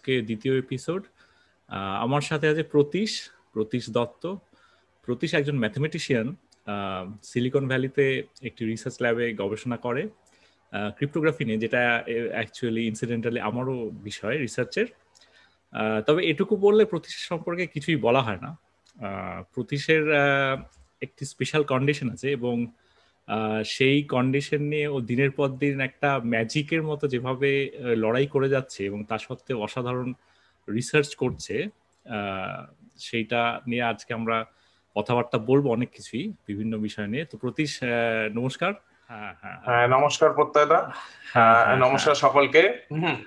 আজকে দ্বিতীয় এপিসোড আমার সাথে আছে প্রতীশ প্রতীশ দত্ত। প্রতীশ একজন ম্যাথমেটিশিয়ান সিলিকন ভ্যালিতে একটি রিসার্চ ল্যাবে গবেষণা করে। ক্রিপ্টোগ্রাফি নিয়ে, যেটা অ্যাকচুয়ালি ইনসিডেন্টালি আমারও বিষয় রিসার্চের তবে এটুকু বললে প্রতীশ সম্পর্কে কিছুই বলা হয় না। প্রতীশের একটি স্পেশাল কন্ডিশন আছে এবং সেই কন্ডিশন নিয়ে ও দিনের পর দিন একটা ম্যাজিকের মতো যেভাবে লড়াই করে যাচ্ছে এবং তা সত্ত্বেও অসাধারণ রিসার্চ করছে সেইটা নিয়ে আজকে আমরা কথাবার্তা বলব অনেক কিছুই বিভিন্ন বিষয় নিয়ে। তো প্রতীশ নমস্কার। হ্যাঁ হ্যাঁ হ্যাঁ নমস্কার প্রত্যয়দা। হ্যাঁ, হ্যাঁ নমস্কার। সকলকে।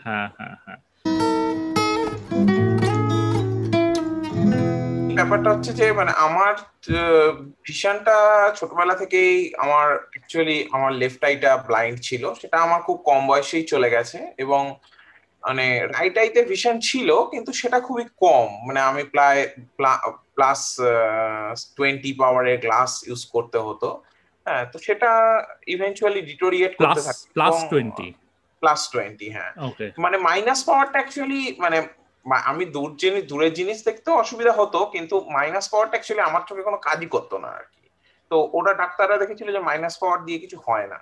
হ্যাঁ হ্যাঁ হ্যাঁ। ব্যাপারটা হচ্ছে যে মানে আমার ভিশনটা ছোটবেলা থেকেই আমার অ্যাকচুয়ালি আমার লেফট আইটা ব্লাইন্ড ছিল। সেটা আমার খুব কম বয়সেই চলে গেছে এবং মানে রাইট আইতে ভিশন ছিল কিন্তু সেটা খুবই কম। মানে আমি প্রায় প্লাস টোয়েন্টি পাওয়ারের গ্লাস ইউজ করতে হতো। হ্যাঁ তো সেটা ইভেন্চুয়ালি ডিটোরিয়েট করতে থাকে প্লাস টোয়েন্টি প্লাস টোয়েন্টি হ্যাঁ। মানে মাইনাস পাওয়ারটা অ্যাকচুয়ালি মানে আমি দূর জিনিস দূরের জিনিস দেখতেও অসুবিধা হতো কিন্তু মাইনাস পাওয়ারটা অ্যাকচুয়ালি আমার চোখে কোনো কাজই করতো না আর কি। তো ওরা ডাক্তাররা দেখেছিল যে মাইনাস পাওয়ার দিয়ে কিছু হয় না।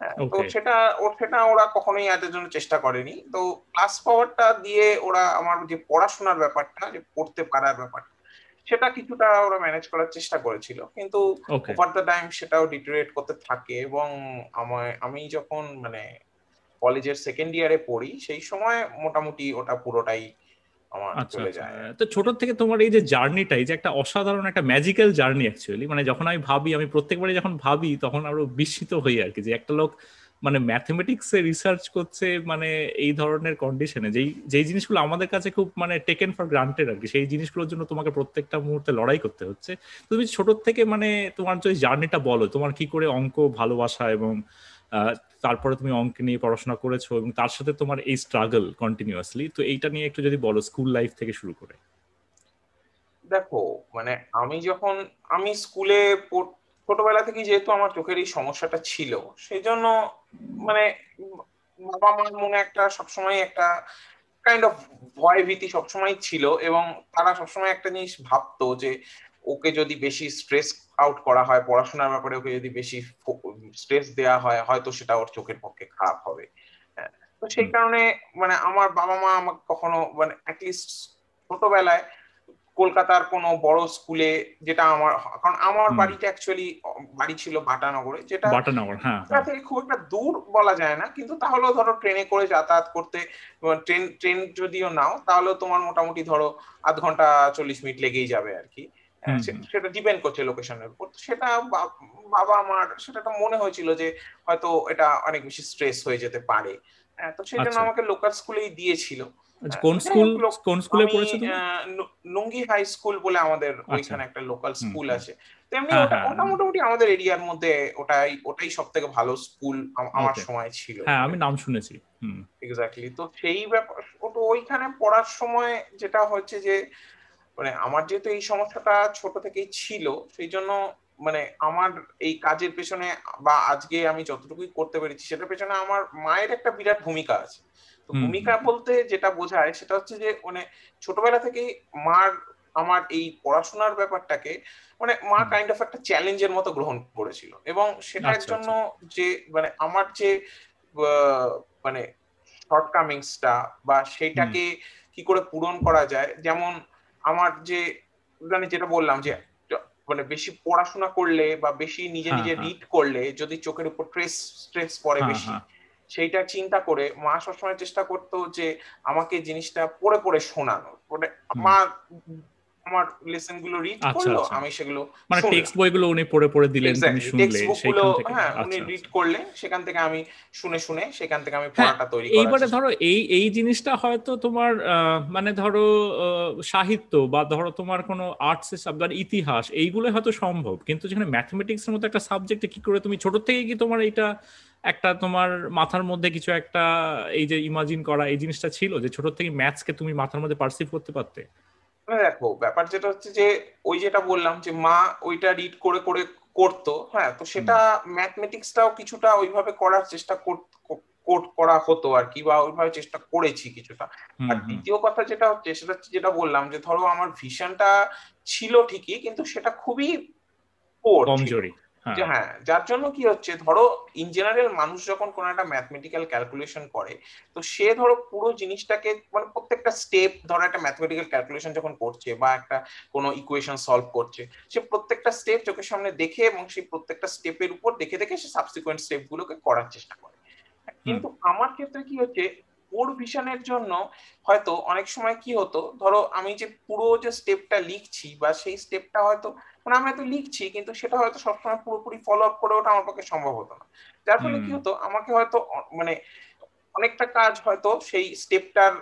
হ্যাঁ, তো সেটা ওর সেটা ওরা কখনোই এদের জন্য চেষ্টা করেনি। তো প্লাস পাওয়ারটা দিয়ে ওরা আমার যে পড়াশোনার ব্যাপারটা যে পড়তে পারার ব্যাপারটা সেটা কিছুটা ওরা ম্যানেজ করার চেষ্টা করেছিল। কিন্তু ওভার দ্য টাইম সেটাও ডিটোরিয়েট করতে থাকে এবং আমায় আমি যখন মানে কলেজের সেকেন্ড ইয়ারে পড়ি সেই সময় মোটামুটি ওটা পুরোটাই আচ্ছা, আচ্ছা। তো ছোট থেকে তোমার এই যে জার্নিটা এই যে একটা অসাধারণ একটা ম্যাজিক্যাল জার্নি অ্যাকচুয়ালি মানে যখন আমি ভাবি আমি প্রত্যেকবারে যখন ভাবি তখন আরও বিস্মিত হই আর কি যে একটা লোক মানে ম্যাথমেটিক্সে রিসার্চ করছে মানে এই ধরনের কন্ডিশনে যেই যেই জিনিসগুলো আমাদের কাছে খুব মানে টেকেন ফর গ্রান্টেড আর কি সেই জিনিসগুলোর জন্য তোমাকে প্রত্যেকটা মুহূর্তে লড়াই করতে হচ্ছে তুমি ছোট থেকে মানে তোমার যে জার্নিটা বলো তোমার কি করে অঙ্ক ভালোবাসা এবং তারপরে তুমি অঙ্ক নিয়ে পড়াশোনা করেছ এবং তার সাথে তোমার এই স্ট্রাগল কন্টিনিউয়াসলি তো এইটা নিয়ে একটু যদি বলো স্কুল লাইফ থেকে শুরু করে। দেখো মানে আমি যখন, আমি স্কুলে ছোটবেলা থেকে যেহেতু আমার চোখের এই সমস্যাটা ছিল সেই জন্য মানে বাবা মার মনে একটা সবসময় একটা কাইন্ড অফ ভয় ভীতি সবসময় ছিল এবং তারা সবসময় একটা জিনিস ভাবতো যে ওকে যদি বেশি স্ট্রেস আউট করা হয় পড়াশোনার ব্যাপারে ওকে যদি বেশি স্ট্রেস দেওয়া হয় হয়তো সেটা ওর চোখের পক্ষে খারাপ হবে। হ্যাঁ, তো সেই কারণে মানে আমার বাবা মা আমাকে কখনো মানে অ্যাটলিস্ট ছোটবেলায় কলকাতার কোনো বড় স্কুলে যেটা আমার কারণ আমার বাড়িটা অ্যাকচুয়ালি বাড়ি ছিল বাটানগরে যেটা বাটানগর হ্যাঁ থেকে খুব একটা দূর বলা যায় না কিন্তু তাহলেও ধরো ট্রেনে করে যাতায়াত করতে ট্রেন ট্রেন যদিও নাও তাহলেও তোমার মোটামুটি ধরো আধ ঘণ্টা চল্লিশ মিনিট লেগেই যাবে আর কি। হ্যাঁ, সেটা ডিপেন্ড করছে লোকেশনের উপর। সেটা বাবা আমার সেটা মনে হয়েছিল যে হয়তো এটা অনেক বেশি স্ট্রেস হয়ে যেতে পারে। হ্যাঁ, তো সেই জন্য আচ্ছা। আমাকে লোকাল স্কুলেই দিয়েছিল। আচ্ছা, কোন স্কুল কোন স্কুলে পড়েছো তুমি? নুঙ্গি হাই স্কুল বলে আমাদের আচ্ছা। ওইখানে একটা লোকাল স্কুল আছে। তেমনি হ্যাঁ, ওটা মোটামুটি আমাদের এরিয়ার মধ্যে ওটাই ওটাই সব থেকে ভালো স্কুল আমার সময় ছিল। হ্যাঁ আমি নাম শুনেছি। এক্স্যাক্টলি তো সেই ব্যাপার ওইখানে পড়ার সময় যেটা হচ্ছে যে মানে আমার যেহেতু এই সমস্যাটা ছোট থেকেই ছিল সেই জন্য মানে আমার এই কাজের পেছনে বা আজকে আমি যতটুকুই করতে পেরেছি সেটার পেছনে আমার মায়ের একটা বিরাট ভূমিকা আছে। তো ভূমিকা বলতে যেটা বোঝায় সেটা হচ্ছে যে মানে ছোটবেলা থেকেই মার আমার এই পড়াশোনার ব্যাপারটাকে মানে মা কাইন্ড অফ একটা চ্যালেঞ্জের মতো গ্রহণ করেছিল। এবং সেটার আচ্ছা, জন্য আচ্ছা। যে মানে আমার যে মানে শর্টকামিংসটা বা সেইটাকে কি করে পূরণ করা যায় যেমন আমার যে মানে যেটা বললাম যে মানে বেশি পড়াশোনা করলে বা বেশি নিজে হ্যাঁ, নিজে রিড হ্যাঁ। করলে যদি চোখের উপর ট্রেস স্ট্রেস পড়ে হ্যাঁ, বেশি সেইটা চিন্তা করে মা সবসময় চেষ্টা করতো যে আমাকে জিনিসটা পড়ে পড়ে শোনানো মানে মা আমার লেসনগুলো রিড আচ্ছা, করল আচ্ছা। আমি সেগুলো মানে টেক্সট বইগুলো উনি পড়ে পড়ে দিলেন তুমি শুনলে সেইখান থেকে। হ্যাঁ উনি রিড আচ্ছা, করলেন সেখান থেকে আমি শুনে শুনে সেখান থেকে আমি হ্যাঁ, পড়াটা তৈরি এইবারে ধরো এই এই জিনিসটা হয়তো তোমার মানে ধরো সাহিত্য বা ধরো তোমার কোনো আর্টস এর সাবজেক্ট ইতিহাস এইগুলো হয়তো সম্ভব। কিন্তু যেখানে ম্যাথমেটিক্স এর মতো একটা সাবজেক্টে কি করে তুমি ছোট থেকে কি তোমার এটা একটা তোমার মাথার মধ্যে কিছু একটা এই যে ইমাজিন করা এই জিনিসটা ছিল যে ছোট থেকে ম্যাথসকে তুমি মাথার মধ্যে পারসিভ করতে পারতে? দেখো ব্যাপার যেটা হচ্ছে যে ওই যেটা বললাম যে মা ওইটা রিড করে করে করতো হ্যাঁ তো সেটা ম্যাথমেটিক্সটাও কিছুটা ওইভাবে করার চেষ্টা কোড করা হতো আর কি বা ওইভাবে চেষ্টা করেছি কিছুটা। আর দ্বিতীয় কথা যেটা হচ্ছে সেটা হচ্ছে যেটা বললাম যে ধরো আমার ভিশনটা ছিল ঠিকই কিন্তু সেটা খুবই কমজোরি। হ্যাঁ।, হ্যাঁ যার জন্য কি হচ্ছে ধরো ইন জেনারেল মানুষ যখন কোনো একটা ম্যাথমেটিক্যাল ক্যালকুলেশন করে তো সে ধরো পুরো জিনিসটাকে মানে প্রত্যেকটা স্টেপ ধরো একটা ম্যাথমেটিক্যাল ক্যালকুলেশন যখন করছে বা একটা কোনো ইকুয়েশন সলভ করছে সে প্রত্যেকটা স্টেপ চোখের সামনে দেখে এবং সেই প্রত্যেকটা স্টেপের উপর দেখে দেখে সে সাবসিকুয়েন্ট স্টেপ গুলোকে করার চেষ্টা করে কিন্তু আমার ক্ষেত্রে কি হচ্ছে ওর ভিশনের জন্য হয়তো অনেক সময় কি হতো ধরো আমি যে পুরো যে স্টেপটা লিখছি বা সেই স্টেপটা হয়তো মানে আমি হয়তো লিখছি কিন্তু সেটা হয়তো সবসময় পুরোপুরি ফলো আপ করে ওটা আমার পক্ষে সম্ভব হতো না। যার ফলে কি হতো আমাকে হয়তো মানে অনেকটা কাজ হয়তো সেই স্টেপটার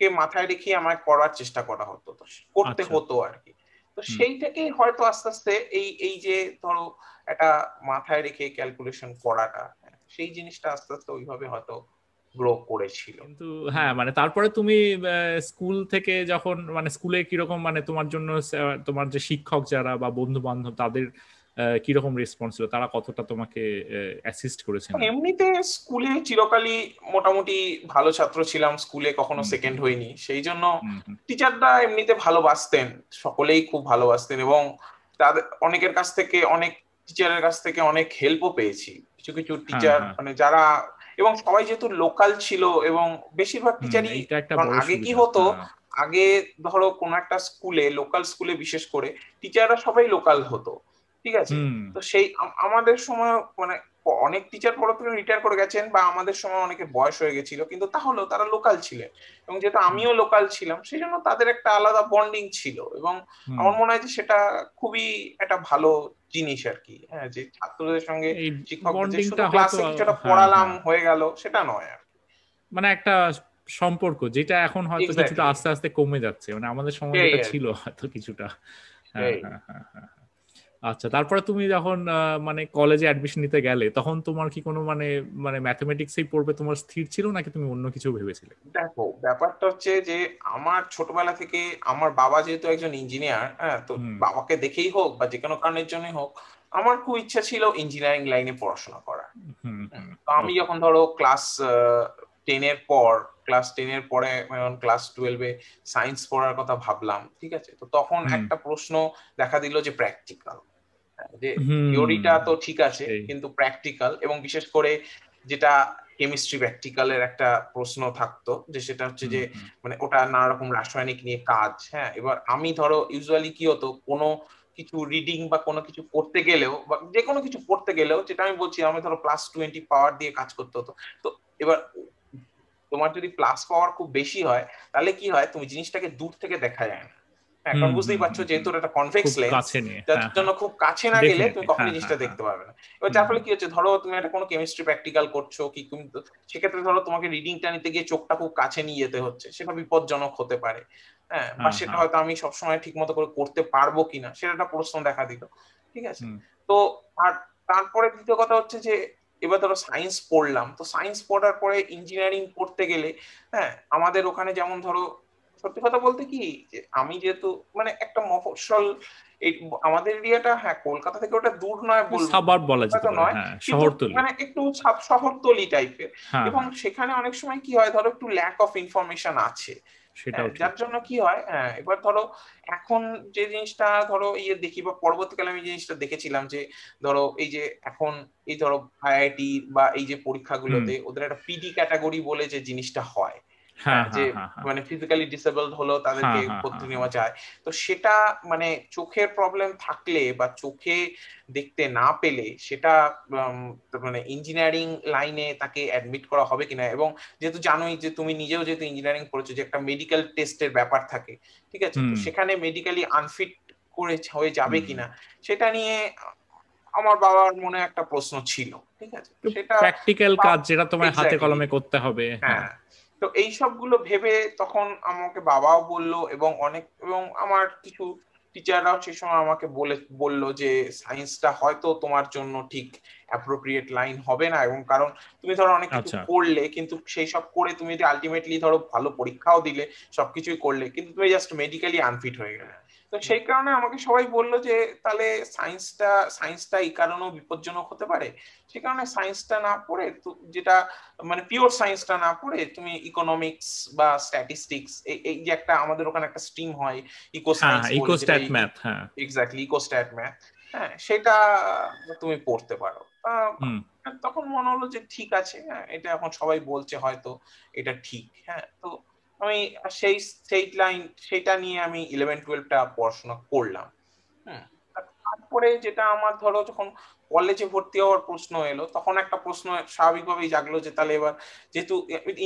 কে মাথায় রেখে আমায় করার চেষ্টা করা হতো করতে আচ্ছা। হতো আর কি। তো সেই থেকেই হয়তো আস্তে আস্তে এই এই যে ধরো একটা মাথায় রেখে ক্যালকুলেশন করাটা সেই জিনিসটা আস্তে আস্তে ওইভাবে হয়তো গ্রো করেছিল। কিন্তু হ্যাঁ মানে তারপরে তুমি স্কুল থেকে যখন মানে স্কুলে কীরকম মানে তোমার জন্য তোমার যে শিক্ষক যারা বা বন্ধু বান্ধব তাদের কীরকম রেসপন্স ছিল? তারা কতটা তোমাকে অ্যাসিস্ট করেছেন এমনিতে স্কুলে চিরকালই মোটামুটি ভালো ছাত্র ছিলাম। স্কুলে কখনো সেকেন্ড হইনি। সেই জন্য টিচাররা এমনিতে ভালোবাসতেন। সকলেই খুব ভালোবাসতেন এবং তাদের অনেকের কাছ থেকে অনেক টিচারের কাছ থেকে অনেক হেল্পও পেয়েছি। কিছু কিছু টিচার হ্যাঁ, হ্যাঁ। মানে যারা এবং সবাই যেহেতু লোকাল ছিল এবং বেশিরভাগ টিচারই আগে কি হতো হ্যাঁ। আগে ধরো কোন একটা স্কুলে লোকাল স্কুলে বিশেষ করে টিচাররা সবাই লোকাল হতো ঠিক আছে? তো সেই আমাদের সময় মানে অনেক টিচার পরবর্তীতে রিটায়ার করে গেছেন বা আমাদের সময় অনেকে বয়স হয়ে গেছিল কিন্তু তাহলেও তারা লোকাল ছিলেন। এবং যেহেতু আমিও লোকাল ছিলাম সেই জন্য তাদের একটা আলাদা বন্ডিং ছিল এবং আমার মনে হয় যে সেটা খুবই একটা ভালো জিনিস আর কি। হ্যাঁ যে ছাত্রদের সঙ্গে শিক্ষক ক্লাসে কিছুটা হ্যাঁ, পড়ালাম হ্যাঁ। হয়ে গেল সেটা নয় আর মানে একটা সম্পর্ক যেটা এখন হয়তো কিছুটা আস্তে আস্তে কমে যাচ্ছে মানে আমাদের সময় ছিল হয়তো কিছুটা। হ্যাঁ হ্যাঁ হ্যাঁ। আচ্ছা তারপরে তুমি যখন মানে কলেজে অ্যাডমিশন নিতে গেলে তখন তোমার কি কোনো মানে মানে ম্যাথমেটিক্সই পড়বে তোমার স্থির ছিল নাকি তুমি অন্য কিছু ভেবেছিলে? দেখো ব্যাপারটা হচ্ছে যে আমার ছোটবেলা থেকে আমার বাবা যেহেতু একজন ইঞ্জিনিয়ার হ্যাঁ তো বাবাকে দেখেই হোক বা যে কোনো কারণের জন্যই হোক আমার খুব ইচ্ছা ছিল ইঞ্জিনিয়ারিং লাইনে পড়াশোনা করা তো আমি যখন ধরো ক্লাস টেনের পর ক্লাস টেনের পরে ক্লাস টুয়েলভে সায়েন্স পড়ার কথা ভাবলাম ঠিক আছে? তো তখন একটা প্রশ্ন দেখা দিল যে প্র্যাকটিক্যাল যে থিওরিটা তো ঠিক আছে কিন্তু প্র্যাকটিক্যাল এবং বিশেষ করে যেটা কেমিস্ট্রি প্র্যাকটিক্যালের একটা প্রশ্ন থাকতো যে সেটা হচ্ছে যে মানে ওটা নানা রকম রাসায়নিক নিয়ে কাজ হ্যাঁ? এবার আমি ধরো ইউজুয়ালি কি হতো কোনো কিছু রিডিং বা কোনো কিছু করতে গেলেও বা যে কোনো কিছু পড়তে গেলেও যেটা আমি বলছি আমি ধরো প্লাস টোয়েন্টি পাওয়ার দিয়ে কাজ করতে হতো। তো এবার তোমার যদি প্লাস পাওয়ার খুব বেশি হয় তাহলে কি হয়? তুমি জিনিসটাকে দূর থেকে দেখা যায় না। এখন বুঝতেই পারছ যেহেতু এটা কনভেক্স লেন্স যার হ্যাঁ, জন্য হ্যাঁ। খুব কাছে না গেলে তুমি কখনো হ্যাঁ, জিনিসটা দেখতে পারবে না। এবার যার ফলে কি হচ্ছে? ধরো তুমি একটা কোনো কেমিস্ট্রি প্র্যাকটিক্যাল করছ কি সেক্ষেত্রে ধরো তোমাকে রিডিংটা নিতে গিয়ে চোখটা খুব কাছে নিয়ে যেতে হচ্ছে সেটা বিপজ্জনক হতে পারে। হ্যাঁ বা সেটা হয়তো আমি সবসময় ঠিক মতো করে করতে পারব কিনা সেটা একটা প্রশ্ন দেখা দিল। ঠিক আছে? তো আর তারপরে দ্বিতীয় কথা হচ্ছে যে এবার ধরো সায়েন্স পড়লাম তো সায়েন্স পড়ার পরে ইঞ্জিনিয়ারিং পড়তে গেলে হ্যাঁ আমাদের ওখানে যেমন ধরো সত্যি কথা বলতে কি যে আমি যেহেতু মানে একটা মফস্বল এই আমাদের এরিয়াটা হ্যাঁ কলকাতা থেকে ওটা দূর নয় বলা যেতে নয় হ্যাঁ, শহরতলি। মানে একটু শহরতলি টাইপের হ্যাঁ, এবং হ্যাঁ। সেখানে অনেক সময় কি হয় ধরো একটু ল্যাক অফ ইনফরমেশন আছে। যার জন্য কি হয় হ্যাঁ এবার ধরো এখন যে জিনিসটা ধরো ইয়ে দেখি বা পরবর্তীকালে আমি জিনিসটা দেখেছিলাম যে ধরো এই যে এখন এই ধরো আইআইটি বা এই যে পরীক্ষাগুলোতে ওদের একটা পিডি ক্যাটাগরি বলে যে জিনিসটা হয় হ্যাঁ, যে হ্যাঁ, হ্যাঁ, মানে ফিজিক্যালি ডিসেবলড হলো তাদেরকে ভর্তি নেওয়া যায়। তো সেটা মানে চোখের প্রবলেম থাকলে বা চোখে দেখতে না পেলে সেটা মানে ইঞ্জিনিয়ারিং লাইনে তাকে অ্যাডমিট করা হবে কিনা? এবং যেহেতু জানোই যে তুমি নিজেও যেহেতু ইঞ্জিনিয়ারিং পড়েছো যে একটা মেডিকেল টেস্টের ব্যাপার থাকে ঠিক আছে? সেখানে মেডিকেলি আনফিট করে হয়ে যাবে কিনা? সেটা নিয়ে আমার বাবার মনে একটা প্রশ্ন ছিল ঠিক আছে? সেটা প্র্যাকটিক্যাল কাজ যেটা তোমার হাতে কলমে করতে হবে হ্যাঁ। তো এই সবগুলো ভেবে তখন আমাকে বাবাও বলল এবং অনেক এবং আমার কিছু টিচাররাও সেই সময় আমাকে বলে বলল যে সায়েন্সটা হয়তো তোমার জন্য ঠিক অ্যাপ্রোপ্রিয়েট লাইন হবে না এবং কারণ তুমি ধরো অনেক কিছু আচ্ছা। করলে কিন্তু সেই সব করে তুমি যদি আলটিমেটলি ধরো ভালো পরীক্ষাও দিলে সবকিছুই করলে কিন্তু তুমি জাস্ট মেডিকেলি আনফিট হয়ে গেলে তো সেই কারণে আমাকে সবাই বলল যে তাহলে সায়েন্সটা সায়েন্সটা এই কারণেও বিপজ্জনক হতে পারে। সে কারণে সায়েন্সটা না পড়ে যেটা মানে পিওর সায়েন্সটা না পড়ে তুমি ইকোনমিক্স বা স্ট্যাটিস্টিক্স এই যে একটা আমাদের ওখানে একটা স্ট্রিম হয় eco science eco stat math হ্যাঁ। এক্স্যাক্টলি ইকোস্ট্যাট ম্যাথ হ্যাঁ সেটা তুমি পড়তে পারো। তখন মনে হলো যে ঠিক আছে হ্যাঁ এটা এখন সবাই বলছে হয়তো এটা ঠিক হ্যাঁ তো আমি সেই সেই লাইন সেটা নিয়ে আমি ইলেভেন টুয়েলভটা পড়াশোনা করলাম। তারপরে যেটা আমার ধরো যখন কলেজে ভর্তি হওয়ার প্রশ্ন এলো তখন একটা প্রশ্ন স্বাভাবিকভাবেই জাগলো যে তাহলে এবার যেহেতু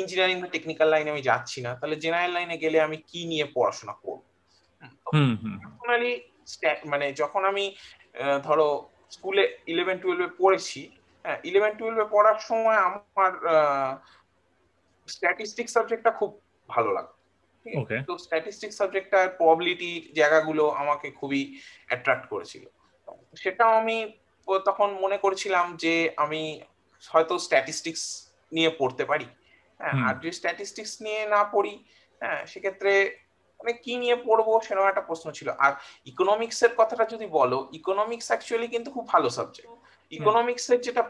ইঞ্জিনিয়ারিং বা টেকনিক্যাল লাইনে আমি যাচ্ছি না তাহলে জেনারেল লাইনে গেলে আমি কি নিয়ে পড়াশোনা করব? পার্সোনালি মানে যখন আমি ধরো স্কুলে ইলেভেন টুয়েলভে পড়েছি হ্যাঁ ইলেভেন টুয়েলভে পড়ার সময় আমার স্ট্যাটিস্টিক সাবজেক্টটা খুব ভালো লাগতো। তো স্ট্যাটিস্টিক সাবজেক্টটার প্রবাবিলিটি জায়গাগুলো আমাকে খুবই অ্যাট্রাক্ট করেছিল। সেটাও আমি তখন মনে করেছিলাম যে আমি হয়তো স্ট্যাটিস্টিক্স নিয়ে পড়তে পারি। হ্যাঁ আর যদি স্ট্যাটিস্টিক্স নিয়ে না পড়ি হ্যাঁ সেক্ষেত্রে মানে কি নিয়ে পড়ব সেরকম একটা প্রশ্ন ছিল। আর ইকোনমিক্স এর কথাটা যদি বলো ইকোনমিক্স অ্যাকচুয়ালি কিন্তু খুব ভালো সাবজেক্ট ইকোনমিক্স এর যেটা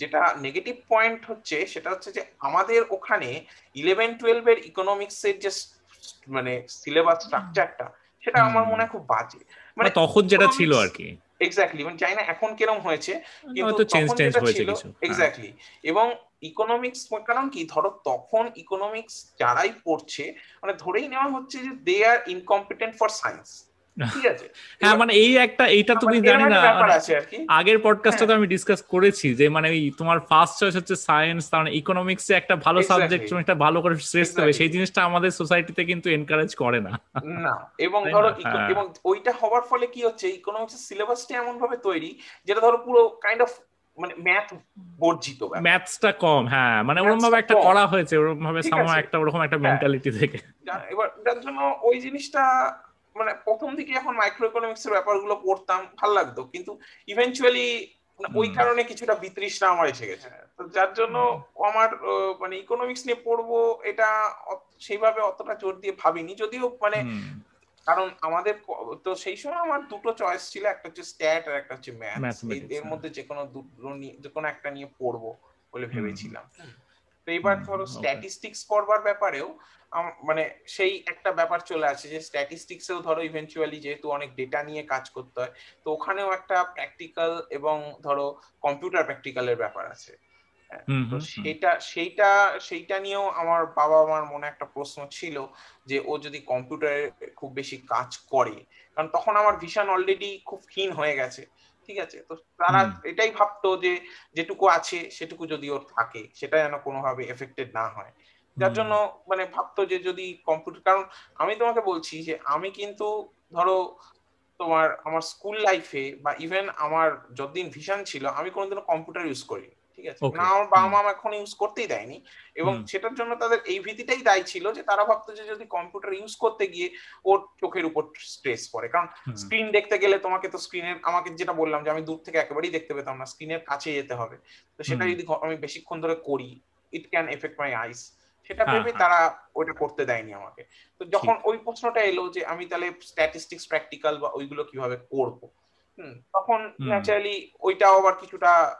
যেটা নেগেটিভ পয়েন্ট হচ্ছে সেটা হচ্ছে যে আমাদের ওখানে ইলেভেন টুয়েলভ এর ইকোনমিক্স এর যে মানে সিলেবাস স্ট্রাকচারটা সেটা আমার মনে হয় খুব বাজে। মানে তখন যেটা ছিল আর কি এক্স্যাক্টলি মানে জানি না এখন কিরম হয়েছে কিন্তু চেঞ্জ চেঞ্জ হয়েছে কিছু। এক্স্যাক্টলি এবং ইকোনমিক্স কারণ কি ধরো তখন ইকোনমিক্স যারাই পড়ছে মানে ধরেই নেওয়া হচ্ছে যে they are incompetent for science হ্যাঁ মানে এই একটা এইটা তুমি জানি না আগের পডকাস্টে তো আমি ডিসকাস করেছি যে মানে তোমার ফার্স্ট চয়েস হচ্ছে সায়েন্স মানে ইকোনমিক্স একটা ভালো সাবজেক্ট তুমি একটা ভালো করে স্ট্রেস দেবে। সেই জিনিসটা আমাদের সোসাইটিতে কিন্তু এনকারেজ করে না। না এবং ধরো এবং ওইটা হওয়ার ফলে কি হচ্ছে ইকোনমিক্স সিলেবাসটা এমন ভাবে তৈরি যেটা ধরো পুরো কাইন্ড অফ মানে ম্যাথ বর্জিত ম্যাথসটা কম হ্যাঁ মানে ওরকম ভাবে একটা করা হয়েছে ওরকম ভাবে সামো একটা ওরকম একটা মেন্টালিটি হ্যাঁ। থেকে। এবার যার জন্য ওই জিনিসটা মানে প্রথম দিকে যখন মাইক্রো ইকোনমিক্স এর ব্যাপারগুলো পড়তাম ভালো লাগতো। কিন্তু ইভেনচুয়ালি মানে ওই কারণে কিছুটা বিতৃষ্ণা আমার এসে গেছে। তো যার জন্য আমার মানে ইকোনমিক্স নিয়ে পড়ব এটা সেইভাবে অতটা জোর দিয়ে ভাবিনি। যদিও মানে কারণ আমাদের তো সেই সময় আমার দুটো চয়েস ছিল একটা হচ্ছে স্ট্যাট আর একটা হচ্ছে ম্যাথ এর হ্যাঁ। মধ্যে যে কোনো দুটো যে কোনো একটা নিয়ে পড়ব বলে ভেবেছিলাম। তো এবার ধরো স্ট্যাটিস্টিক্স পড়বার ব্যাপারেও মানে সেই একটা ব্যাপার চলে আসে যে স্ট্যাটিস্টিক্সেও ধরো ইভেনচুয়ালি যেহেতু অনেক ডেটা নিয়ে কাজ করতে হয় তো ওখানেও একটা প্র্যাকটিক্যাল এবং ধরো কম্পিউটার প্র্যাকটিক্যালের ব্যাপার আছে। হ্যাঁ, তো সেইটা সেইটা সেইটা নিয়েও আমার বাবা আমার মনে একটা প্রশ্ন ছিল যে ও যদি কম্পিউটারে খুব বেশি কাজ করে কারণ তখন আমার ভিশন অলরেডি খুব ক্ষীণ হয়ে গেছে। ঠিক আছে? তো তারা এটাই ভাবতো যে যেটুকু আছে সেটুকু যদি ওর থাকে সেটা যেন কোনোভাবে এফেক্টেড না হয়। যার জন্য মানে ভাবতো যে যদি কম্পিউটার কারণ আমি তোমাকে বলছি যে আমি কিন্তু ধরো তোমার আমার স্কুল লাইফে বা ইভেন আমার যতদিন ভিশন ছিল আমি কোনোদিনও কম্পিউটার ইউজ করি ঠিক আছে? না আমার বাবা মা এখন ইউজ করতেই দেয়নি এবং সেটার জন্য তাদের এই ভীতিটাই দায়ী ছিল যে তারা ভাবতো যে যদি কম্পিউটার ইউজ করতে গিয়ে ওর চোখের উপর স্ট্রেস পড়ে। কারণ স্ক্রিন দেখতে গেলে তোমাকে তো স্ক্রিনের আমাকে যেটা বললাম যে আমি দূর থেকে একেবারেই দেখতে পেতাম না স্ক্রিনের কাছে যেতে হবে। তো সেটা যদি আমি বেশিক্ষণ ধরে করি ইট ক্যান এফেক্ট মাই আইস সেটা হ্যাঁ, ভেবে হ্যাঁ। তারা ওইটা করতে দেয়নি আমাকে। তো যখন ওই প্রশ্নটা এলো যে আমি তাহলে স্ট্যাটিস্টিক্স প্র্যাকটিক্যাল বা ওইগুলো কীভাবে করব? তখন ন্যাচারালি ওইটাও আবার কিছুটা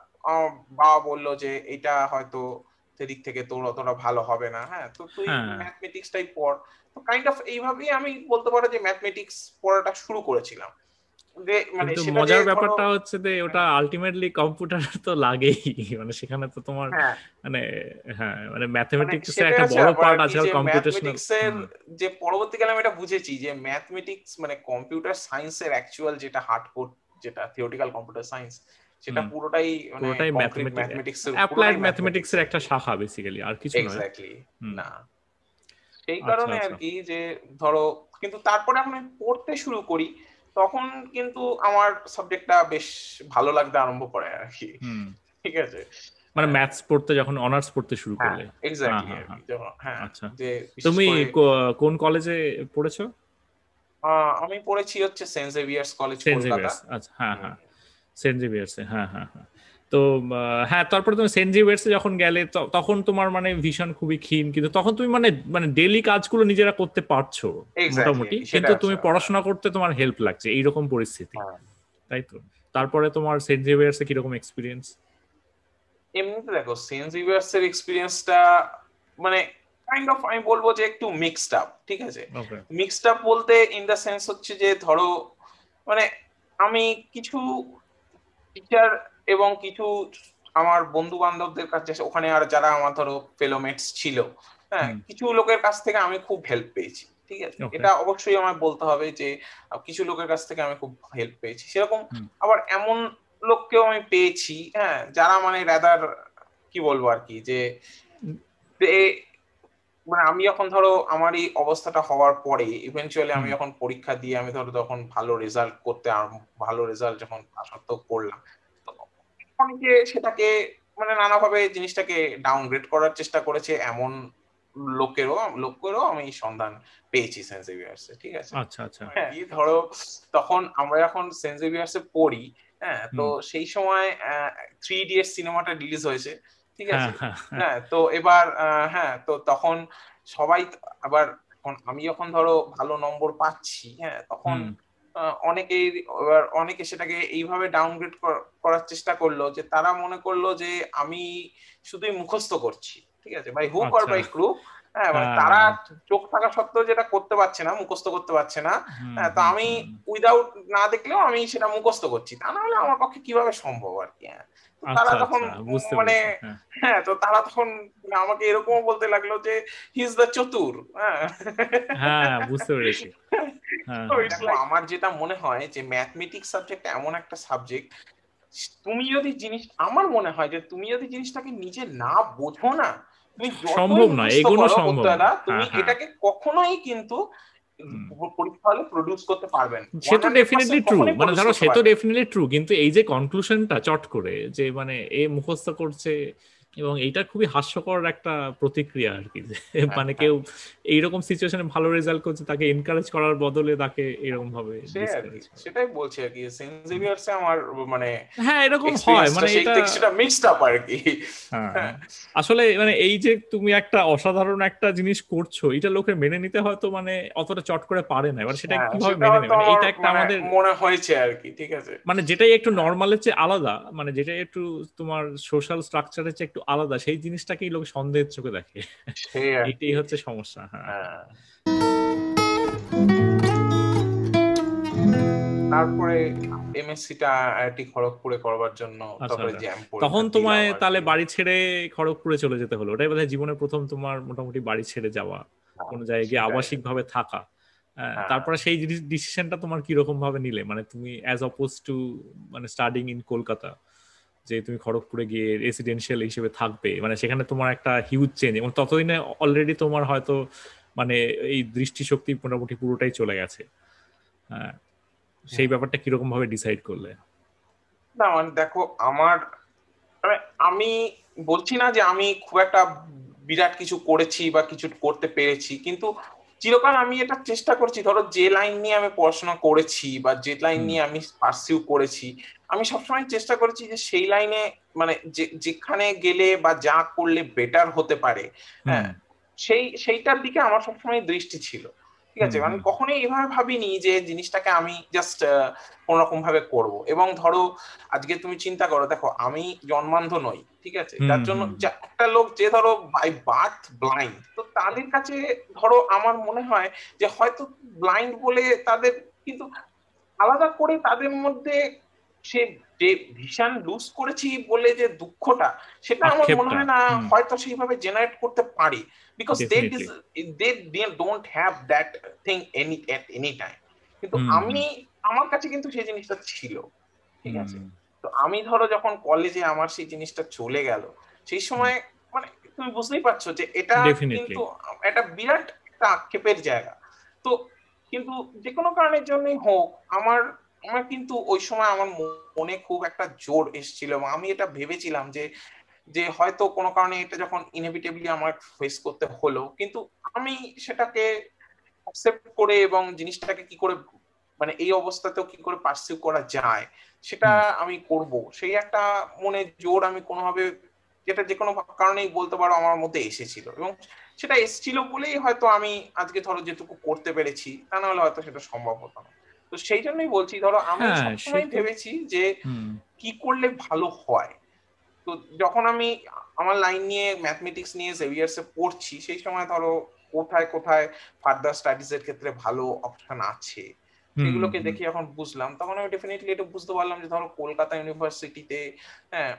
বাবা বলল যে এটা হয়তো সেদিক থেকে তোর অতটা ভালো হবে না হ্যাঁ? তো তুই ম্যাথমেটিক্সটাই হ্যাঁ। পড়। তো কাইন্ড অফ এইভাবেই আমি বলতে পারো যে ম্যাথমেটিক্স পড়াটা শুরু করেছিলাম। মানে মজার ব্যাপারটা হচ্ছে যে ওটা আলটিমেটলি কম্পিউটার তো লাগেই। মানে সেখানে তো তোমার হ্যাঁ। মানে হ্যাঁ মানে ম্যাথমেটিক্স একটা বড় পার্ট আছে কম্পিউটেশনাল যে পরবর্তীকালে আমি এটা বুঝেছি যে ম্যাথমেটিক্স মানে কম্পিউটার সায়েন্সের অ্যাকচুয়াল যেটা হার্ডকোর যেটা থিওরিটিক্যাল কম্পিউটার সায়েন্স সেটা পুরোটাই মানে পুরোটাই ম্যাথমেটিক্স অ্যাপ্লাইড ম্যাথমেটিক্স এর একটা শাখা বেসিক্যালি আর কিছু নয়। এক্স্যাক্টলি না। সেই কারণে আচ্ছা, আর আচ্ছা। কি যে ধরো কিন্তু তারপরে আমি পড়তে শুরু করি তখন কিন্তু আমার সাবজেক্টটা বেশ ভালো লাগতে আরম্ভ করে আর কি। ঠিক আছে? মানে ম্যাথস পড়তে যখন অনার্স পড়তে শুরু হ্যাঁ, করলে। এক্স্যাক্টলি হ্যাঁ আচ্ছা। তুমি কোন কলেজে পড়েছো? আমি পড়েছি হচ্ছে সেন্ট জেভিয়ার্স কলেজ কলকাতা। আচ্ছা হ্যাঁ হ্যাঁ। সেন্ট জেভিয়ার্সে হ্যাঁ হ্যাঁ হ্যাঁ। তো হ্যাঁ তারপরে তুমি সেন্ট জেভিয়ার্সে যখন গেলে তখন তোমার মানে ভীষণ খুবই ক্ষীণ কিন্তু তখন তুমি মানে মানে ডেলি কাজগুলো নিজেরা করতে পারছ মোটামুটি কিন্তু তুমি পড়াশোনা করতে তোমার হেল্প লাগছে এইরকম পরিস্থিতি হ্যাঁ। তাই তো? তারপরে তোমার সেন্ট জেভিয়ার্সে কীরকম এক্সপিরিয়েন্স এমনিতে দেখো সেন্ট জেভিয়ার্স এর এক্সপিরিয়েন্সটা মানে কাইন্ড অফ আমি বলব যে একটু মিক্সড আপ ঠিক আছে? মিক্সড আপ বলতে ইন দ্য সেন্স হচ্ছে যে ধরো মানে আমি কিছু টিচার এবং কিছু আমার বন্ধু বান্ধবদের কাছে ওখানে আর যারা আমার ধরো ফেলোমেটস ছিল হ্যাঁ কিছু লোকের কাছ থেকে আমি খুব হেল্প পেয়েছি ঠিক আছে? এটা অবশ্যই আমার বলতে হবে যে কিছু লোকের কাছ থেকে আমি খুব হেল্প পেয়েছি। সেরকম আবার এমন লোককেও আমি পেয়েছি হ্যাঁ যারা মানে রাদার কি বলব আর কি যে মানে আমি যখন ধরো আমার এই অবস্থাটা হওয়ার পরে ইভেনচুয়ালি আমি যখন পরীক্ষা দিয়ে আমি ধরো তখন ভালো রেজাল্ট করতে ভালো রেজাল্ট যখন আসাত্মক করলাম অনেকে সেটাকে মানে নানাভাবে জিনিসটাকে ডাউনগ্রেড করার চেষ্টা করেছে এমন লোকেরও লোকেরও আমি সন্ধান পেয়েছি সেন্সেভিয়ার্সে ঠিক আছে? আচ্ছা আচ্ছা। হ্যাঁ ধরো তখন আমরা যখন সেন্সেভিয়ার্সে পড়ি হ্যাঁ তো সেই সময় থ্রি ইডিয়টস সিনেমাটা রিলিজ হয়েছে ঠিক আছে? হ্যাঁ, হ্যাঁ, হ্যাঁ।, হ্যাঁ তো এবার হ্যাঁ তো তখন সবাই আবার আমি যখন ধরো ভালো নম্বর পাচ্ছি হ্যাঁ তখন অনেকেই এবার অনেকে সেটাকে এইভাবে ডাউনগ্রেড করার চেষ্টা করল যে তারা মনে করল যে আমি শুধুই মুখস্থ করছি ঠিক আছে? বাই হুক আর বাই ক্রু হ্যাঁ মানে তারা চোখ থাকা সত্ত্বেও যেটা করতে পারছে না মুখস্থ করতে পারছে না। হ্যাঁ তো আমি উইদাউট না দেখলেও আমি সেটা মুখস্থ করছি। তা না হলে আমার পক্ষে কীভাবে সম্ভব আর কি হ্যাঁ। তারা আচ্ছা, তখন আচ্ছা, মানে হ্যাঁ।, হ্যাঁ তো তারা তখন আমাকে এরকম বলতে লাগল যে হি ইজ দ্য চতুর হ্যাঁ। হ্যাঁ বুঝতে পেরেছি। হ্যাঁ। আমার যেটা মনে হয় যে ম্যাথমেটিক্স সাবজেক্ট এমন একটা সাবজেক্ট তুমি যদি জিনিস আমার মনে হয় যে তুমি যদি জিনিসটাকে নিজে না বোঝো না সম্ভব নয় এগুলো সম্ভব তুমি হ্যাঁ, এটাকে কখনোই কিন্তু পরীক্ষা হলে প্রডিউস করতে পারবেন সে তো ডেফিনেটলি ট্রু মানে ধরো সে তো ডেফিনেটলি ট্রু কিন্তু এই যে কনক্লুশনটা চট করে যে মানে এ মুখস্থ করছে এবং এইটা খুবই হাস্যকর একটা প্রতিক্রিয়া আর কি হ্যাঁ, মানে হ্যাঁ। কেউ এইরকম সিচুয়েশনে ভালো রেজাল্ট করছে তাকে এনকারেজ করার বদলে তাকে এরকম ভাবে সেটাই বলছি আর কি সেনজিভিয়ার্সে আমার মানে হ্যাঁ এরকম হয় মানে এটা সেটা মিক্সড আপ আর কি। হ্যাঁ, আসলে মানে এই যে তুমি একটা অসাধারণ একটা জিনিস করছ এটা লোকে মেনে নিতে হয়তো মানে অতটা চট করে পারে না এবার সেটা কীভাবে মেনে নেবে? মানে এটা একটা মানে আমাদের মনে হয়েছে আর কি ঠিক আছে। মানে যেটাই একটু নর্মালের চেয়ে আলাদা মানে যেটাই একটু তোমার সোশ্যাল স্ট্রাকচারের চেয়ে একটু আলাদা সেই জিনিসটাকেই লোক সন্দেহের চোখে দেখে। এটাই হচ্ছে সমস্যা হ্যাঁ, হ্যাঁ। তারপরে এমএসসিটা আইআইটি খড়গপুরে করবার জন্য আচ্ছা, তারপরে জ্যাম আচ্ছা। তখন তোমায় তাহলে বাড়ি ছেড়ে খড়গপুরে চলে যেতে হলো। ওটাই বোধহয় জীবনের প্রথম তোমার মোটামুটি বাড়ি ছেড়ে যাওয়া হ্যাঁ, কোন জায়গায় গিয়ে আবাসিক ভাবে থাকা। হ্যাঁ, তারপরে সেই ডিসিশনটা তোমার কি রকম ভাবে নিলে? মানে তুমি অ্যাজ অপোজ টু মানে স্টাডিং ইন কলকাতা? যে তুমি খড়গপুরে গিয়ে রেসিডেন্সিয়াল হিসেবে থাকবে মানে সেখানে তোমার একটা হিউজ চেঞ্জ এবং ততদিনে অলরেডি তোমার হয়তো মানে এই দৃষ্টিশক্তি মোটামুটি পুরোটাই চলে গেছে। হ্যাঁ সেই ব্যাপারটা কীরকম ভাবে ডিসাইড করলে? না মানে দেখো আমার মানে আমি বলছি না যে আমি খুব একটা বিরাট কিছু করেছি বা কিছু করতে পেরেছি কিন্তু চিরকাল আমি এটা চেষ্টা করছি ধরো যে লাইন নিয়ে আমি পড়াশোনা করেছি বা যে লাইন নিয়ে আমি পার্সিউ করেছি আমি সবসময় চেষ্টা করেছি যে সেই লাইনে মানে যেখানে গেলে বা যা করলে বেটার হতে পারে হ্যাঁ? সেই সেইটার দিকে আমার সবসময় দৃষ্টি ছিল। ঠিক আছে? মানে কখনোই এভাবে ভাবিনি যে জিনিসটাকে আমি জাস্ট কোন রকম ভাবে করব। এবং ধরো আজকে তুমি চিন্তা করো দেখো আমি জন্মান্ধ নই ঠিক আছে? যার জন্য একটা লোক যে ধরো বাই বার্থ ব্লাইন্ড তো তাদের কাছে ধরো আমার মনে হয় যে হয়তো ব্লাইন্ড বলে তাদের কিন্তু আলাদা করে তাদের মধ্যে সে যে ভিশন লুজ করেছি বলে যে দুঃখটা সেটা আমার মনে হয় না হয়তো সেইভাবে জেনারেট করতে পারি। Because they they they don't have that thing any at any time কিন্তু আমি আমার কাছে কিন্তু সেই জিনিসটা ছিল। ঠিক আছে? তো আমি ধরো যখন কলেজে আমার সেই জিনিসটা চলে গেল সেই সময় মানে তুমি বুঝতেই পারছ যে এটা কিন্তু একটা বিরাট একটা আক্ষেপের জায়গা। তো কিন্তু যে কোনো কারণের জন্যই হোক আমার আমার কিন্তু ওই সময় আমার মনে খুব একটা জোর এসেছিল এবং আমি এটা ভেবেছিলাম যে যে হয়তো কোনো কারণে এটা যখন ইনএভিটেবলি আমার ফেস করতে হলো কিন্তু আমি সেটাকে অ্যাকসেপ্ট করে এবং জিনিসটাকে কি করে মানে এই অবস্থাতেও কি করে পার্সিউ করা যায় সেটা আমি করব। সেই একটা মনে জোর আমি কোনোভাবে যেটা যে কোনো কারণেই বলতে পারো আমার মধ্যে এসেছিল এবং সেটা এসেছিল বলেই হয়তো আমি আজকে ধরো যেটুকু করতে পেরেছি তা না হলে হয়তো সেটা সম্ভব হতো না। তো সেই জন্যই বলছি ধরো আমি হ্যাঁ, সবসময় ভেবেছি যে কি করলে ভালো হয়? তো যখন আমি আমার লাইন নিয়ে ম্যাথমেটিক্স নিয়ে জেভিয়ার্সে পড়ছি সেই সময় ধরো কোথায় কোথায় ফার্দার স্টাডিজ এর ক্ষেত্রে ভালো অপশন আছে সেগুলোকে দেখে যখন বুঝলাম তখন আমি ডেফিনেটলি এটা বুঝতে পারলাম যে ধরো কলকাতা ইউনিভার্সিটিতে হ্যাঁ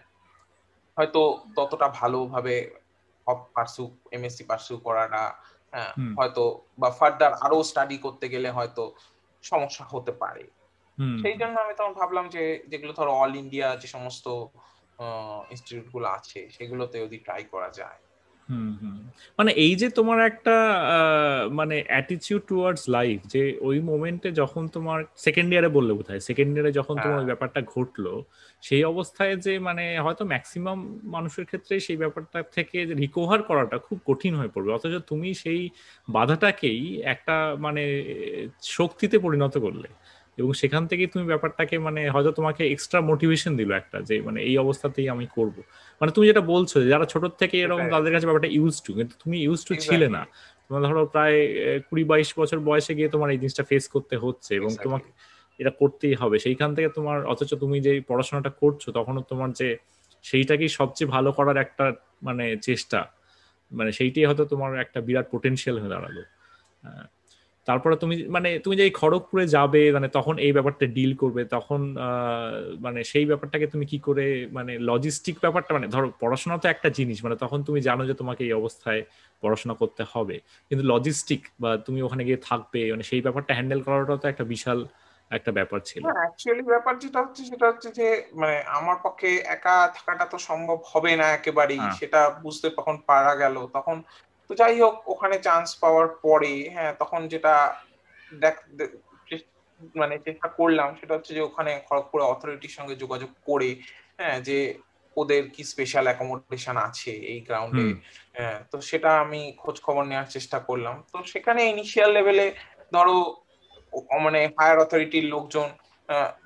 হয়তো ততটা ভালোভাবে পার্সু এমএসসি পার্সু করাটা হ্যাঁ হয়তো বা ফার্দার আরও স্টাডি করতে গেলে হয়তো সমস্যা হতে পারে। সেই জন্য আমি তখন ভাবলাম যে যেগুলো ধরো অল ইন্ডিয়া যে সমস্ত ইনস্টিটিউটগুলো আছে সেগুলোতে যদি ট্রাই করা যায়। মানে এই যে তোমার একটা মানে অ্যাটিটিউড টুয়ার্ডস লাইফ যে ওই মোমেন্টে যখন তোমার সেকেন্ড ইয়ারে বললে বোধহয় সেকেন্ড ইয়ারে যখন তোমার ওই হ্যাঁ। ব্যাপারটা ঘটলো সেই অবস্থায় যে মানে হয়তো ম্যাক্সিমাম মানুষের ক্ষেত্রে সেই ব্যাপারটা থেকে রিকভার করাটা খুব কঠিন হয়ে পড়বে। অথচ তুমি সেই বাধাটাকেই একটা মানে শক্তিতে পরিণত করলে। এবং সেখান থেকে তুমি ব্যাপারটাকে মানে হয়তো তোমাকে এক্সট্রা মোটিভেশন দিল একটা যে মানে এই অবস্থাতেই আমি করব। মানে তুমি যেটা বলছো যারা ছোট থেকে এরকম তাদের কাছে ব্যাপারটা ইউজ টু কিন্তু তুমি ইউজ টু ছিলে না। তোমার ধরো প্রায় কুড়ি বাইশ বছর বয়সে গিয়ে তোমার এই জিনিসটা ফেস করতে হচ্ছে এবং তোমাকে এটা করতেই হবে। সেইখান থেকে তোমার অথচ তুমি যে পড়াশোনাটা করছ তখনও তোমার যে সেইটাকেই সবচেয়ে ভালো করার একটা মানে চেষ্টা মানে সেইটাই হয়তো তোমার একটা বিরাট পোটেনশিয়াল হয়ে দাঁড়াল। তারপরে তুমি মানে তুমি যে খড়গপুরে যাবে মানে তখন এই ব্যাপারটা ডিল করবে তখন মানে সেই ব্যাপারটাকে তুমি কি করে মানে লজিস্টিক ব্যাপারটা মানে ধরো পড়াশোনা তো একটা জিনিস মানে তখন তুমি জানো যে তোমাকে এই অবস্থায় পড়াশোনা করতে হবে। কিন্তু লজিস্টিক বা তুমি ওখানে গিয়ে থাকবে মানে সেই ব্যাপারটা হ্যান্ডেল করাটা তো একটা বিশাল একটা ব্যাপার ছিল। অ্যাকচুয়ালি ব্যাপার যেটা হচ্ছে সেটা হচ্ছে যে মানে আমার পক্ষে একা থাকাটা তো সম্ভব হবে না একেবারেই হ্যাঁ। সেটা বুঝতে তখন পারা গেল। তখন তো যাই হোক ওখানে চান্স পাওয়ার পরে হ্যাঁ তখন যেটা দেখ মানে চেষ্টা করলাম সেটা হচ্ছে যে ওখানে খড়গপুর অথরিটির সঙ্গে যোগাযোগ করে হ্যাঁ যে ওদের কি স্পেশাল অ্যাকোমোডেশন আছে এই গ্রাউন্ডে হ্যাঁ তো সেটা আমি খোঁজ খবর নেওয়ার চেষ্টা করলাম। তো সেখানে ইনিশিয়াল লেভেলে ধরো মানে হায়ার অথরিটির লোকজন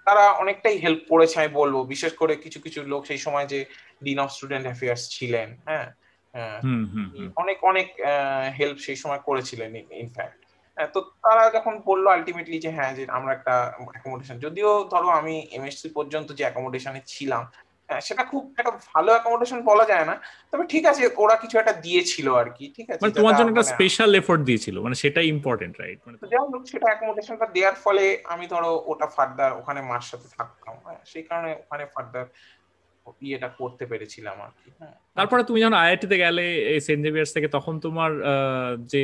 তারা অনেকটাই হেল্প করেছে আমি বলব। বিশেষ করে কিছু কিছু লোক সেই সময় যে ডিন অফ স্টুডেন্ট অ্যাফেয়ার্স ছিলেন হ্যাঁ অনেক অনেক হেল্প সেই সময় করেছিলেন ইনফ্যাক্ট তো তারা যখন বলল আলটিমেটলি যে হ্যাঁ যে আমরা একটা অ্যাকোমোডেশন যদিও ধরো আমি এমএসসি পর্যন্ত যে অ্যাকোমোডেশনে ছিলাম সেটা খুব একটা ভালো অ্যাকোমোডেশন বলা যায় না। তবে ঠিক আছে ওরা কিছু একটা দিয়েছিল আর কি ঠিক আছে মানে তোমার জন্য একটা স্পেশাল এফোর্ট দিয়েছিল মানে সেটা ইম্পর্টেন্ট রাইট মানে যাই হোক সেটা অ্যাকোমোডেশনটা দেওয়ার ফলে আমি ধরো ওটা ফার্দার ওখানে মার সাথে থাকতাম হ্যাঁ, সেই কারণে ওখানে ফার্দার ইয়েটা করতে পেরেছিলাম আর কি হ্যাঁ। তারপরে তুমি যখন আইআইটিতে গেলে এই সেন্ট জেভিয়ার্স থেকে তখন তোমার যে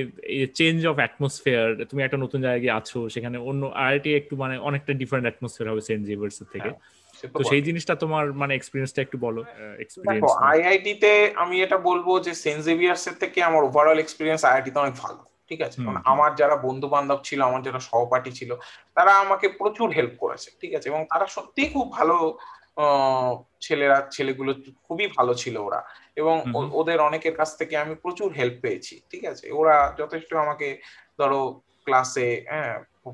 চেঞ্জ অফ অ্যাটমসফিয়ার তুমি একটা নতুন জায়গায় আছো সেখানে অন্য আইআইটি একটু মানে অনেকটা ডিফারেন্ট অ্যাটমসফিয়ার হবে সেন্ট জেভিয়ার্স থেকে। হ্যাঁ, তো সেই জিনিসটা তোমার মানে এক্সপেরিয়েন্সটা একটু বলো এক্সপেরিয়েন্স আইআইটি তে আমি এটা বলব যে সেন্ট জেভিয়ার্স এর থেকে আমার ওভারঅল এক্সপেরিয়েন্স আইআইটি তে অনেক ভালো ঠিক আছে? আমার যারা বন্ধু বান্ধব ছিল আমার যারা সহপাঠী ছিল তারা আমাকে প্রচুর হেল্প করেছে ঠিক আছে? এবং তারা সত্যিই খুব ভালো ছেলেরা ছেলেগুলো খুবই ভালো ছিল ওরা। এবং ওদের অনেকের কাছ থেকে আমি প্রচুর হেল্প পেয়েছি ঠিক আছে? ওরা যথেষ্ট আমাকে ধরো ক্লাসে হ্যাঁ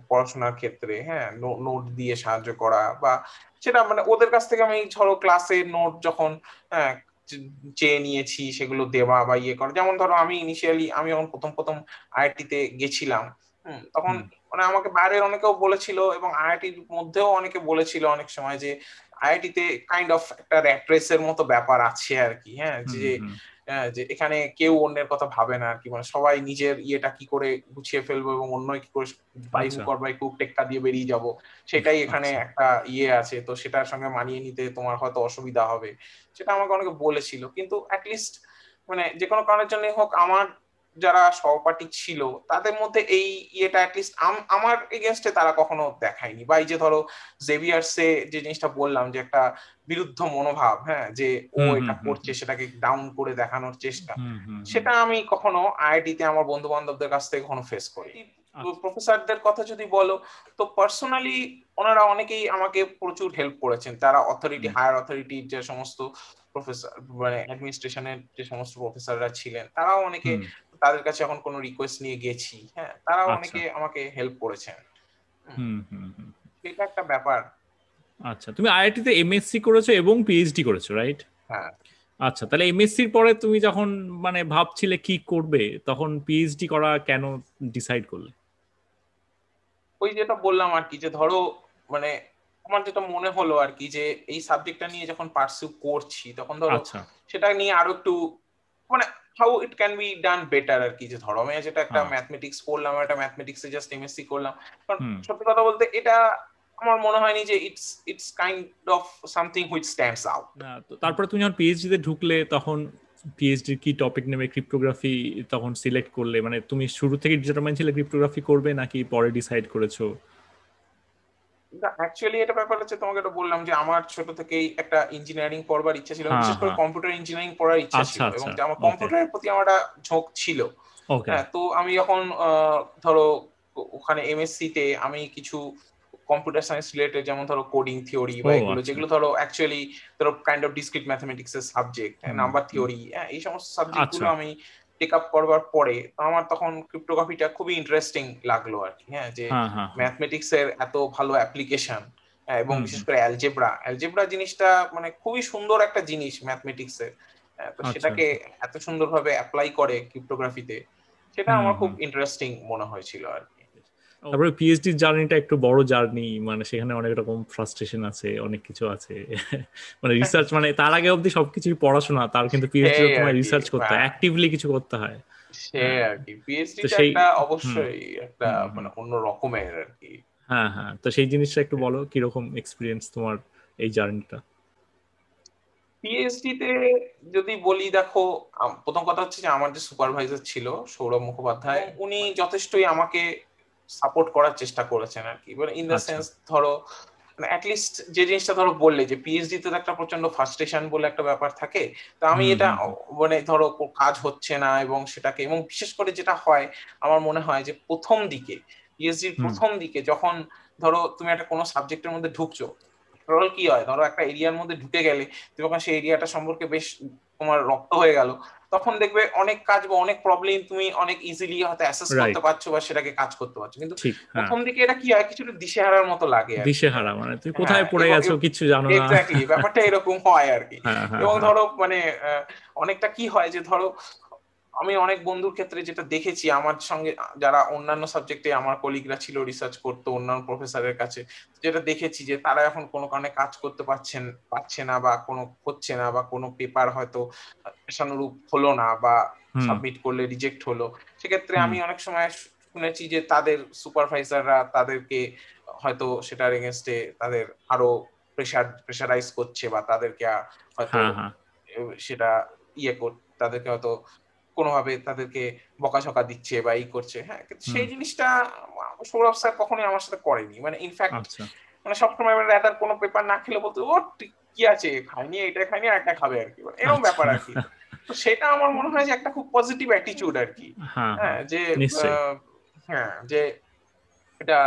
পড়াশোনার ক্ষেত্রে হ্যাঁ নোট দিয়ে সাহায্য করা বা সেটা মানে ওদের কাছ থেকে আমি ধরো ক্লাসে নোট যখন হ্যাঁ চেয়ে নিয়েছি সেগুলো দেওয়া বা ইয়ে করা। যেমন ধরো আমি ইনিশিয়ালি আমি যখন প্রথম প্রথম আইআইটি তে গেছিলাম তখন মানে আমাকে বাইরের অনেকেও বলেছিল এবং আইআইটির মধ্যেও অনেকে বলেছিল অনেক সময় যে আইআইটিতে কাইন্ড অফ একটা র্যাট রেসের মতো ব্যাপার আছে আর কি হ্যাঁ যে যে এখানে কেউ অন্যের কথা ভাবে না আর কি মানে সবাই নিজের ইয়েটা কি করে গুছিয়ে ফেলব এবং অন্য কি করে বাই কর বাই কুক টেক্কা দিয়ে বেরিয়ে যাব সেটাই এখানে আচ্ছা। একটা ইয়ে আছে। তো সেটার সঙ্গে মানিয়ে নিতে তোমার হয়তো অসুবিধা হবে। সেটা আমাকে অনেকে বলেছিল। কিন্তু অ্যাটলিস্ট মানে যে কোনো কারণের জন্য হোক আমার যারা সহপাঠী ছিল তাদের মধ্যে এই ইয়েটা অ্যাটলিস্ট আমার এগেনস্টে তারা কখনো দেখায়নি। বা এই যে ধরো জেভিয়ার্সে যে জিনিসটা বললাম যে একটা বিরুদ্ধ মনোভাব হ্যাঁ যে ও এটা করছে সেটাকে ডাউন করে দেখানোর চেষ্টা। সেটা আমি কখনো আইআইটিতে আমার বন্ধু বান্ধবদের কাছ থেকে কখনো ফেস করি প্রফেসরদের কথা যদি বলো তো পার্সোনালি ওনারা অনেকেই আমাকে প্রচুর হেল্প করেছেন। তারা অথরিটি হায়ার অথরিটি যে সমস্ত প্রফেসর মানে অ্যাডমিনিস্ট্রেশনের যে সমস্ত প্রফেসররা ছিলেন তারাও অনেকে তাদের কাছে এখন কোনো রিকোয়েস্ট নিয়ে গেছি হ্যাঁ তারাও আচ্ছা। অনেকে আমাকে হেল্প করেছেন। এটা একটা ব্যাপার। আচ্ছা তুমি আইআইটি তে এমএসসি করেছ এবং পিএইচডি করেছ রাইট হ্যাঁ। আচ্ছা তাহলে এমএসসির পরে তুমি যখন মানে ভাবছিলে কি করবে তখন পিএইচডি করা কেন ডিসাইড করলে? ওই যেটা বললাম আর কি যে ধরো মানে আমার যেটা মনে হলো আর কি যে এই সাবজেক্টটা নিয়ে যখন পার্সিউ করছি তখন ধরো আচ্ছা। সেটা নিয়ে আরও একটু মানে how it can be done better আর কি যে ধরো আমি যেটা একটা ম্যাথমেটিক্স পড়লাম একটা ম্যাথমেটিক্সে জাস্ট এমএসসি করলাম। কারণ সত্যি কথা বলতে এটা আমার মনে হয়নি যে it's it's kind of something which stands out তারপরে তুমি যখন পিএইচডি তে ঢুকলে তখন পিএইচডি কি টপিক নেবে? ক্রিপ্টোগ্রাফি তখন সিলেক্ট করলে মানে তুমি শুরু থেকে ডিটারমাইন ছিলে ক্রিপ্টোগ্রাফি করবে নাকি পরে ডিসাইড করেছ? অ্যাকচুয়ালি এটা ব্যাপার হচ্ছে তোমাকে এটা বললাম যে আমার ছোট থেকেই একটা ইঞ্জিনিয়ারিং পড়বার ইচ্ছা ছিল বিশেষ করে কম্পিউটার ইঞ্জিনিয়ারিং পড়ার ইচ্ছা আচ্ছা, ছিল এবং আচ্ছা, আমার কম্পিউটারের প্রতি আমার একটা ঝোঁক ছিল। হ্যাঁ তো আমি যখন ধরো ওখানে এমএসসি তে আমি কিছু কম্পিউটার সায়েন্স রিলেটেড যেমন ধরো কোডিং থিওরি বা এগুলো আচ্ছা। যেগুলো ধরো অ্যাকচুয়ালি ধরো কাইন্ড অফ ডিসক্রিট ম্যাথমেটিক্স এর সাবজেক্ট নাম্বার থিওরি হ্যাঁ এই সমস্ত সাবজেক্টগুলো আচ্ছা। আমি টেক আপ করবার পরে আমার তখন ক্রিপ্টোগ্রাফিটা খুবই ইন্টারেস্টিং লাগল আর কি হ্যাঁ যে ম্যাথমেটিক্স এর এত ভালো অ্যাপ্লিকেশন এবং বিশেষ করে অ্যালজেব্রা অ্যালজেব্রা জিনিসটা মানে খুবই সুন্দর একটা জিনিস ম্যাথমেটিক্স এর তো আচ্ছা, সেটাকে এত সুন্দরভাবে অ্যাপ্লাই করে ক্রিপ্টোগ্রাফিতে সেটা আমার খুব ইন্টারেস্টিং মনে হয়েছিল আর কি তারপরে পিএইচডি জার্নিটা একটু বড় জার্নি মানে সেখানে অনেক রকম ফ্রাস্ট্রেশন আছে অনেক কিছু আছে। মানে রিসার্চ মানে তার আগে অবধি সবকিছুই পড়াশোনা তার কিন্তু পিএইচডি তোমায় রিসার্চ করতে হয় অ্যাক্টিভলি কিছু করতে হয়। সে আর কি পিএইচডি একটা অবশ্যই একটা মানে অন্য রকমের আর কি। হ্যাঁ হ্যাঁ। তো সেই জিনিসটা একটু বলো কীরকম এক্সপিরিয়েন্স তোমার এই জার্নিটা পিএইচডি তে যদি বলি দেখো প্রথম কথা হচ্ছে যে আমার যে সুপারভাইজার ছিল সৌরভ মুখোপাধ্যায় উনি যথেষ্টই আমাকে সাপোর্ট করার চেষ্টা করেছেন আর কি। মানে ইন দ্য সেন্স ধরো মানে অ্যাটলিস্ট যে জিনিসটা ধরো বললে যে পিএইচডি তে একটা প্রচণ্ড ফার্স্টেশন বলে একটা ব্যাপার থাকে তো আমি এটা মানে ধরো কাজ হচ্ছে না এবং সেটাকে এবং বিশেষ করে যেটা হয় আমার মনে হয় যে প্রথম দিকে পিএইচডির প্রথম দিকে যখন ধরো তুমি একটা কোনো সাবজেক্টের মধ্যে ঢুকছো টোটাল কি হয়? ধরো একটা এরিয়ার মধ্যে ঢুকে গেলে তুমি সেই এরিয়াটা সম্পর্কে বেশ তোমার রক্ত হয়ে গেল তখন দেখবে অনেক কাজ বা অনেক প্রবলেম তুমি অনেক ইজিলি হয়তো অ্যাসেস করতে পারছ বা সেটাকে কাজ করতে পারছ। কিন্তু হ্যাঁ। প্রথম দিকে এটা কি হয়? কিছুটা দিশেহারার মতো লাগে দিশেহারা মানে তুমি কোথায় পড়ে গেছো কিছু জানো না। এক্স্যাক্টলি ব্যাপারটা এরকম হয় আর কি। হ্যাঁ, হ্যাঁ, এবং ধরো মানে অনেকটা কি হয় যে ধরো আমি অনেক বন্ধুর ক্ষেত্রে যেটা দেখেছি আমার সঙ্গে যারা অন্যান্য সাবজেক্টে আমার কলিগরা ছিল রিসার্চ করতো অন্যান্য প্রফেসরের কাছে যেটা দেখেছি যে তারা এখন কোনো কারণে কাজ করতে পারছেন পারছে না বা কোনো হচ্ছে না বা কোনো পেপার হয়তো আশানুরূপ হলো না বা সাবমিট করলে রিজেক্ট হলো। সেক্ষেত্রে আমি অনেক সময় শুনেছি যে তাদের সুপারভাইজাররা তাদেরকে হয়তো সেটার এগেনস্টে তাদের আরও প্রেশার প্রেশারাইজ করছে বা তাদেরকে হয়তো সেটা ইয়ে কর তাদেরকে হয়তো কোনোভাবে তাদেরকে বকাঝকা দিচ্ছে বা এই করছে হ্যাঁ? সেই জিনিসটা সৌরভ স্যার কখনোই আমার সাথে করেনি। মানে ইনফ্যাক্ট আচ্ছা। মানে সবসময় মানে কোনো পেপার না খেলে বলতো ও কি আছে? খাইনি এটা খাইনি আর একটা খাবে আর কি এরকম আচ্ছা। ব্যাপার আর কি তো সেটা আমার মনে হয় যে একটা খুব পজিটিভ অ্যাটিটিউড আর কি হ্যাঁ, হ্যাঁ যে হ্যাঁ। যে এটা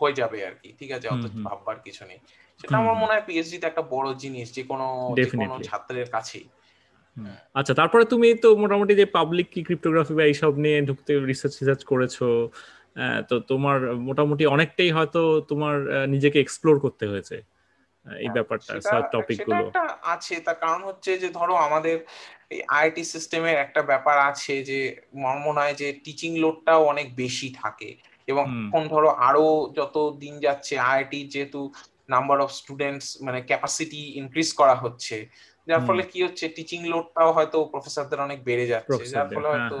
হয়ে যাবে আর কি ঠিক আছে? অত ভাববার কিছু নেই। সেটা আমার মনে হয় পিএইচডি তে একটা বড় জিনিস যে কোনো যে কোনো ছাত্রের কাছেই। আচ্ছা তারপরে তুমি তো মোটামুটি যে পাবলিক কি ক্রিপ্টোগ্রাফি বা এইসব নিয়ে ঢুকতে রিসার্চ রিসার্চ করেছ তো তোমার মোটামুটি অনেকটাই হয়তো তোমার নিজেকে এক্সপ্লোর করতে হয়েছে এই ব্যাপারটা সব টপিকগুলো। আছে তার কারণ হচ্ছে যে ধরো আমাদের এই আইআইটি সিস্টেমের একটা ব্যাপার আছে যে মনে হয় যে টিচিং লোডটাও অনেক বেশি থাকে এবং এখন ধরো আরও যত দিন যাচ্ছে আইআইটি যেহেতু নাম্বার অফ স্টুডেন্টস মানে ক্যাপাসিটি ইনক্রিজ করা হচ্ছে যার ফলে কি হচ্ছে টিচিং লোডটাও হয়তো প্রফেসরদের অনেক বেড়ে যাচ্ছে যার ফলে হয়তো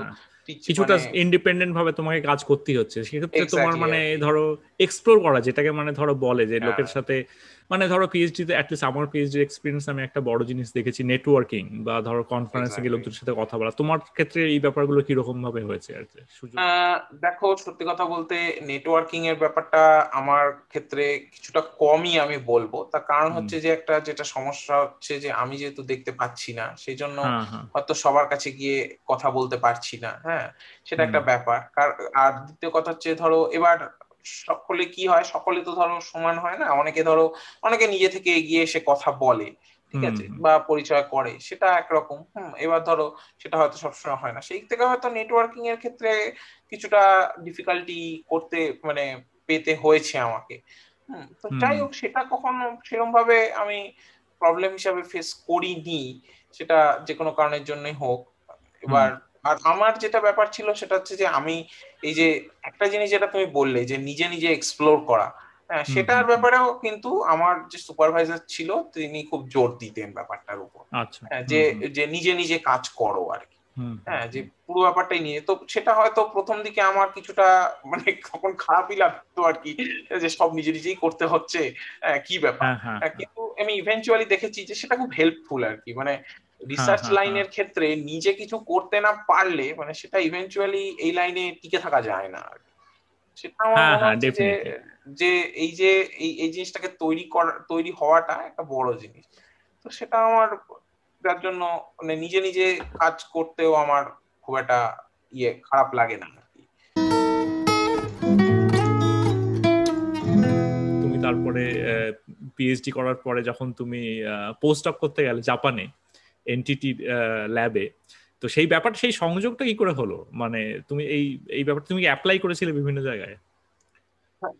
কিছুটা ইন্ডিপেন্ডেন্ট ভাবে তোমাকে কাজ করতেই হচ্ছে। সেক্ষেত্রে তোমার মানে ধরো এক্সপ্লোর করা যেটাকে মানে ধরো বলে যে লোকের সাথে মানে ধরো পিএইচডি তে অ্যাটলিস্ট আমার পিএইচডি এক্সপিরিয়েন্স আমি একটা বড় জিনিস দেখেছি নেটওয়ার্কিং বা ধরো কনফারেন্সে গিয়ে লোকদের সাথে কথা বলা। তোমার ক্ষেত্রে এই ব্যাপারগুলো কি রকম ভাবে হয়েছে আর কি? দেখো সত্যি কথা বলতে নেটওয়ার্কিং এর ব্যাপারটা আমার ক্ষেত্রে কিছুটা কমই আমি বলব। তার কারণ হচ্ছে যে একটা যেটা সমস্যা হচ্ছে যে আমি যেহেতু দেখতে পাচ্ছি না সেই জন্য হয়তো সবার কাছে গিয়ে কথা বলতে পারছি না হ্যাঁ? সেটা একটা ব্যাপার। আর দ্বিতীয় কথা হচ্ছে ধরো এবার সকলে কি হয়? সকলে তো ধরো সমান হয় না? অনেকে ধরো অনেকে নিজে থেকে এগিয়ে এসে কথা বলে ঠিক আছে? বা পরিচয় করে সেটা একরকম। হম এবার ধরো সেটা হয়তো সবসময় হয় না। সেই থেকে হয়তো নেটওয়ার্কিং এর ক্ষেত্রে কিছুটা ডিফিকাল্টি করতে মানে পেতে হয়েছে আমাকে। তো যাই হোক সেটা কখনো সেরকম ভাবে আমি প্রবলেম হিসাবে ফেস করিনি। সেটা যে কোনো কারণের জন্যই হোক। এবার আর আমার যেটা ব্যাপার ছিল সেটা হচ্ছে যে আমি এই যে একটা জিনিস যেটা তুমি বললে যে নিজে নিজে এক্সপ্লোর করা হ্যাঁ সেটার ব্যাপারেও কিন্তু আমার যে সুপারভাইজার ছিল তিনি খুব জোর দিতেন ব্যাপারটার উপর। আচ্ছা। হ্যাঁ, যে যে নিজে নিজে কাজ করো আর কি। হ্যাঁ যে পুরো ব্যাপারটাই নিয়ে। তো সেটা হয়তো প্রথম দিকে আমার কিছুটা মানে তখন খারাপই লাগতো আর কি যে সব নিজে নিজেই করতে হচ্ছে কি ব্যাপার? হ্যাঁ, হ্যাঁ, কিন্তু আমি ইভেন্চুয়ালি দেখেছি যে সেটা খুব হেল্পফুল আর কি। মানে রিসার্চ লাইনের ক্ষেত্রে নিজে কিছু করতে না পারলে মানে সেটা ইভেন্চুয়ালি এই লাইনে টিকে থাকা যায় না আর সেটা আমার মনে হচ্ছে যে যে এই যে এই জিনিসটাকে তৈরি করা তৈরি হওয়াটা একটা বড় জিনিস। তো সেটা আমার যার জন্য মানে নিজে নিজে কাজ করতেও আমার খুব একটা ইয়ে খারাপ লাগে না তুমি তারপরে পিএইচডি করার পরে যখন তুমি পোস্ট অফ করতে গেলে জাপানে এনটিটি ল্যাবে তো সেই ব্যাপারটা সেই সংযোগটা কি করে হলো? মানে তুমি এই এই ব্যাপারটা তুমি অ্যাপ্লাই করেছিলে বিভিন্ন জায়গায়?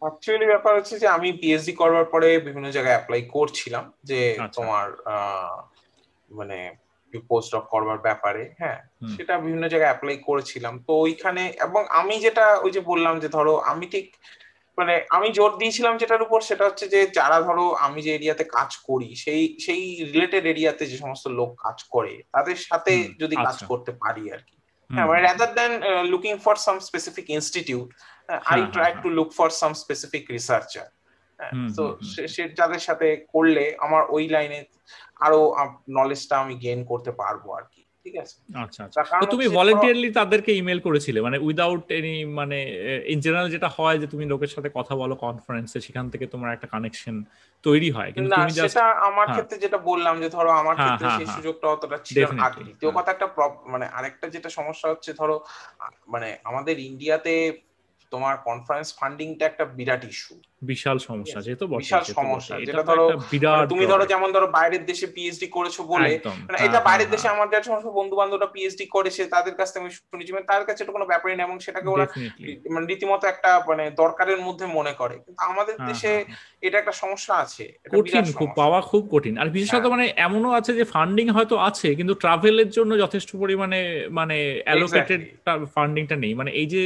অ্যাকচুয়ালি ব্যাপার হচ্ছে যে আমি পিএইচডি করবার পরে বিভিন্ন জায়গায় অ্যাপ্লাই করছিলাম যে আচ্ছা। তোমার মানে পোস্ট অফ করবার ব্যাপারে হ্যাঁ? সেটা বিভিন্ন জায়গায় অ্যাপ্লাই করেছিলাম। তো ওইখানে এবং আমি যেটা ওই যে বললাম যে ধরো আমি ঠিক মানে আমি জোর দিয়েছিলাম যেটার উপর সেটা হচ্ছে যে যারা ধরো আমি যে এরিয়াতে কাজ করি সেই সেই রিলেটেড এরিয়াতে যে সমস্ত লোক কাজ করে তাদের সাথে যদি কাজ আচ্ছা। করতে পারি আর কি। হ্যাঁ মানে rather than looking for some specific institute I try to look for some specific researcher তো সে যাদের সাথে করলে আমার ওই লাইনে আরও নলেজটা আমি গেইন করতে পারব আর কি ঠিক আছে? আচ্ছা আচ্ছা। তুমি ভলান্টিয়ারলি তাদেরকে ইমেল করেছিলে মানে উইদাউট এনি মানে ইন জেনারেল যেটা হয় যে তুমি লোকের সাথে কথা বলো কনফারেন্সে সেখান থেকে তোমার একটা কানেকশন তৈরি হয় কিন্তু তুমি সেটা আমার হ্যাঁ। ক্ষেত্রে যেটা বললাম যে ধরো আমার হ্যাঁ, ক্ষেত্রে হ্যাঁ, সেই সুযোগটা অতটা ছিল না। দ্বিতীয় কথা একটা মানে আরেকটা যেটা সমস্যা হচ্ছে ধরো মানে আমাদের ইন্ডিয়াতে তোমার কনফারেন্স ফান্ডিংটা একটা বিরাট ইস্যু বিশাল সমস্যা যেহেতু বিশাল সমস্যা। যেটা ধরো মানে তুমি ধরো যেমন ধরো বাইরের দেশে পিএইচডি করেছ বলে মানে এটা হ্যাঁ, বাইরের হ্যাঁ, দেশে হ্যাঁ। আমার যারা সমস্ত বন্ধু বান্ধবরা পিএইচডি করেছে তাদের কাছ থেকে আমি শুনেছি মানে তাদের কাছে এটা কোনো ব্যাপারই না এবং সেটাকে ওরা মানে রীতিমতো একটা মানে দরকারের মধ্যে মনে করে। কিন্তু আমাদের দেশে এটা একটা সমস্যা আছে কঠিন খুব পাওয়া খুব কঠিন। আর বিশেষত মানে এমনও আছে যে ফান্ডিং হয়তো আছে কিন্তু ট্রাভেলের জন্য যথেষ্ট পরিমাণে মানে অ্যালোকেটেড ফান্ডিংটা নেই। মানে এই যে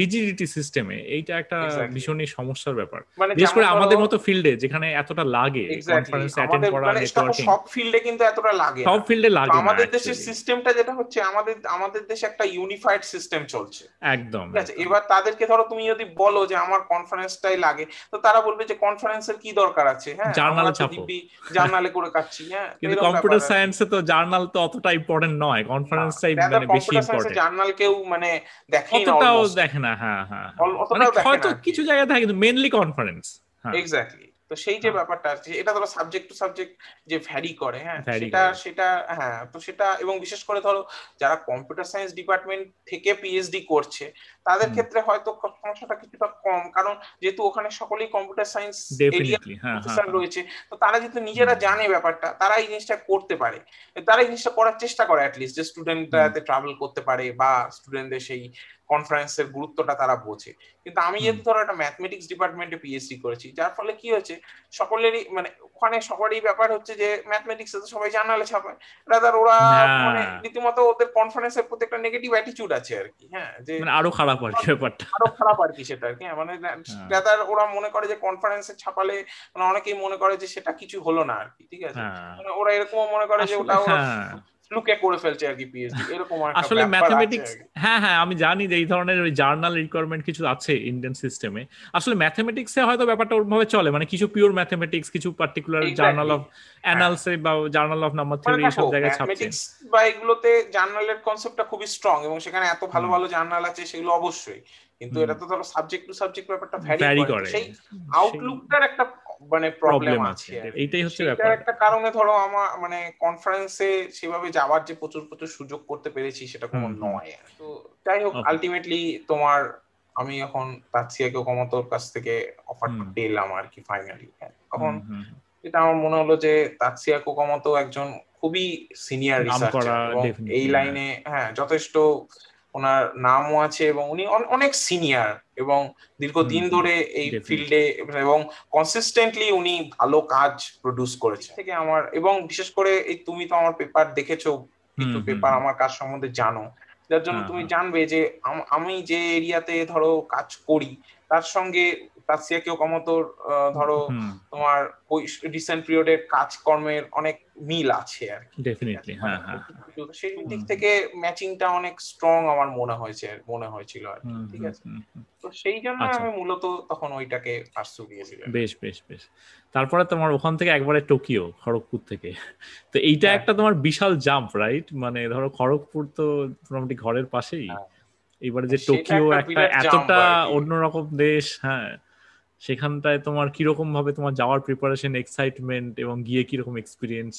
রিজিডিটি সিস্টেমে এইটা একটা ভীষণই সমস্যার ব্যাপার। মানে বিশেষ করে আমাদের মতো ফিল্ডে যেখানে এতটা লাগে কনফারেন্স অ্যাটেন্ড করা নেটওয়ার্কিং সব ফিল্ডে কিন্তু এতটা লাগে সব ফিল্ডে লাগে আমাদের দেশের সিস্টেমটা যেটা হচ্ছে আমাদের আমাদের দেশে একটা ইউনিফাইড সিস্টেম চলছে। একদম ঠিক আছে? এবার তাদেরকে ধরো তুমি যদি বলো যে আমার কনফারেন্সটাই লাগে তো তারা বলবে যে কনফারেন্সের কি দরকার আছে? হ্যাঁ জার্নালে ছাপো জার্নালে করে কাটছি হ্যাঁ কিন্তু কম্পিউটার সায়েন্সে তো জার্নাল তো অতটা ইম্পর্টেন্ট নয় কনফারেন্সটাই মানে বেশি ইম্পর্টেন্ট জার্নাল কেউ মানে দেখে না অতটাও দেখে না হ্যাঁ হ্যাঁ। মানে হয়তো কিছু জায়গায় থাকে কিন্তু মেইনলি কনফারেন্স এক্স্যাক্টলি তো সেই যে হ্যাঁ। ব্যাপারটা আছে এটা ধরো সাবজেক্ট টু সাবজেক্ট যে ভ্যারি করে হ্যাঁ সেটা সেটা হ্যাঁ তো সেটা এবং বিশেষ করে ধরো যারা কম্পিউটার সায়েন্স ডিপার্টমেন্ট থেকে পিএইচডি করছে তাদের ক্ষেত্রে হয়তো সমস্যাটা কিছুটা কম। কারণ যেহেতু ওখানে সকলেই কম্পিউটার সায়েন্স প্রফেসর রয়েছে তো তারা যেহেতু নিজেরা জানে ব্যাপারটা তারা এই জিনিসটা করতে পারে। তারা এই জিনিসটা করার চেষ্টা করে অ্যাটলিস্ট যে স্টুডেন্টরা ট্রাভেল করতে পারে বা স্টুডেন্টদের সেই কনফারেন্সের গুরুত্বটা তারা বোঝে। কিন্তু আমি যেহেতু ধরো একটা ম্যাথমেটিক্স ডিপার্টমেন্টে পিএইচডি করেছি যার ফলে কি হয়েছে সকলেরই মানে ওখানে সবারই ব্যাপার হচ্ছে যে ম্যাথমেটিক্স তো সবাই জানালে ছাপায়। রাদার ওরা মানে রীতিমতো ওদের কনফারেন্সের প্রতি একটা নেগেটিভ অ্যাটিটিউড আছে আর কি হ্যাঁ যে মানে আরও খারাপ আর কি ব্যাপারটা আরও খারাপ আর কি সেটা আর কি হ্যাঁ, মানে রাদার হ্যাঁ। ওরা মনে করে যে কনফারেন্সে ছাপালে মানে অনেকেই মনে করে যে সেটা কিছু হলো না আর কি ঠিক আছে হ্যাঁ। মানে ওরা এরকমও মনে করে যে ওটা লুকে করে ফেলছে আর কি পিএইচডি এরকম আসলে ম্যাথমেটিক্স হ্যাঁ হ্যাঁ আমি জানি যে এই ধরনের ওই জার্নাল রিকোয়ারমেন্ট কিছু আছে ইন্ডিয়ান সিস্টেমে আসলে ম্যাথমেটিক্সে হয়তো ব্যাপারটা ওরভাবে চলে মানে কিছু পিওর ম্যাথমেটিক্স কিছু পার্টিকুলার জার্নাল অফ অ্যানালসে বা জার্নাল অফ নাম্বার থিওরি সব জায়গায় ছাপছে। বা এগুলোতে জার্নালের কনসেপ্টটা খুবই স্ট্রং এবং সেখানে এত ভালো ভালো জার্নাল আছে সেগুলো অবশ্যই। কিন্তু এটা তো ধরো সাবজেক্ট টু সাবজেক্ট ব্যাপারটা ভ্যারি করে। সেই আউটলুকটার একটা মানে প্রবলেম আছে এইটাই হচ্ছে ব্যাপার। একটা কারণে ধরো আমার মানে কনফারেন্সে সেভাবে যাওয়ার যে প্রচুর প্রচুর সুযোগ করতে পেরেছি সেটা কোনো নয়। তো যাই হোক আলটিমেটলি তোমার আমি এখন তাৎসিয়াকে কমতোর কাছ থেকে অফারটা পেলাম আর কি ফাইনালি এখন এটা আমার মনে হলো যে তাৎসিয়া কোকামতো একজন খুবই সিনিয়র রিসার্চার এই লাইনে হ্যাঁ। যথেষ্ট ওনার নামও আছে এবং উনি অনেক সিনিয়র এবং দীর্ঘদিন ধরে এই ফিল্ডে এবং কনসিস্টেন্টলি উনি ভালো কাজ প্রডিউস করেছে থেকে আমার এবং বিশেষ করে এই তুমি তো আমার পেপার দেখেছ কিন্তু পেপার আমার কাজ সম্বন্ধে জানো। যার জন্য হ্যাঁ, তুমি হ্যাঁ। জানবে যে আমি যে এরিয়াতে ধরো কাজ করি তার সঙ্গে কেউ কমতোর ধরো তোমার ওই রিসেন্ট পিরিয়ডের কাজকর্মের অনেক মিল আছে আর কি। ডেফিনেটলি হ্যাঁ হ্যাঁ। সেই দিক থেকে ম্যাচিংটা অনেক স্ট্রং আমার মনে হয়েছে মনে হয়েছিল আর কি ঠিক আছে? তো সেই জন্য আচ্ছা। আমি মূলত তখন ওইটাকে পার্সু দিয়েছিলাম বেশ বেশ বেশ। তারপরে তোমার ওখান থেকে একবারে টোকিও খড়গপুর থেকে। তো এইটা হ্যাঁ। একটা তোমার বিশাল জাম্প রাইট মানে ধরো খড়গপুর তো মোটামুটি ঘরের পাশেই। এবারে যে টোকিও একটা এতটা অন্যরকম দেশ হ্যাঁ। সেখানটায় তোমার কীরকম ভাবে তোমার যাওয়ার প্রিপারেশন এক্সাইটমেন্ট এবং গিয়ে কীরকম এক্সপিরিয়েন্স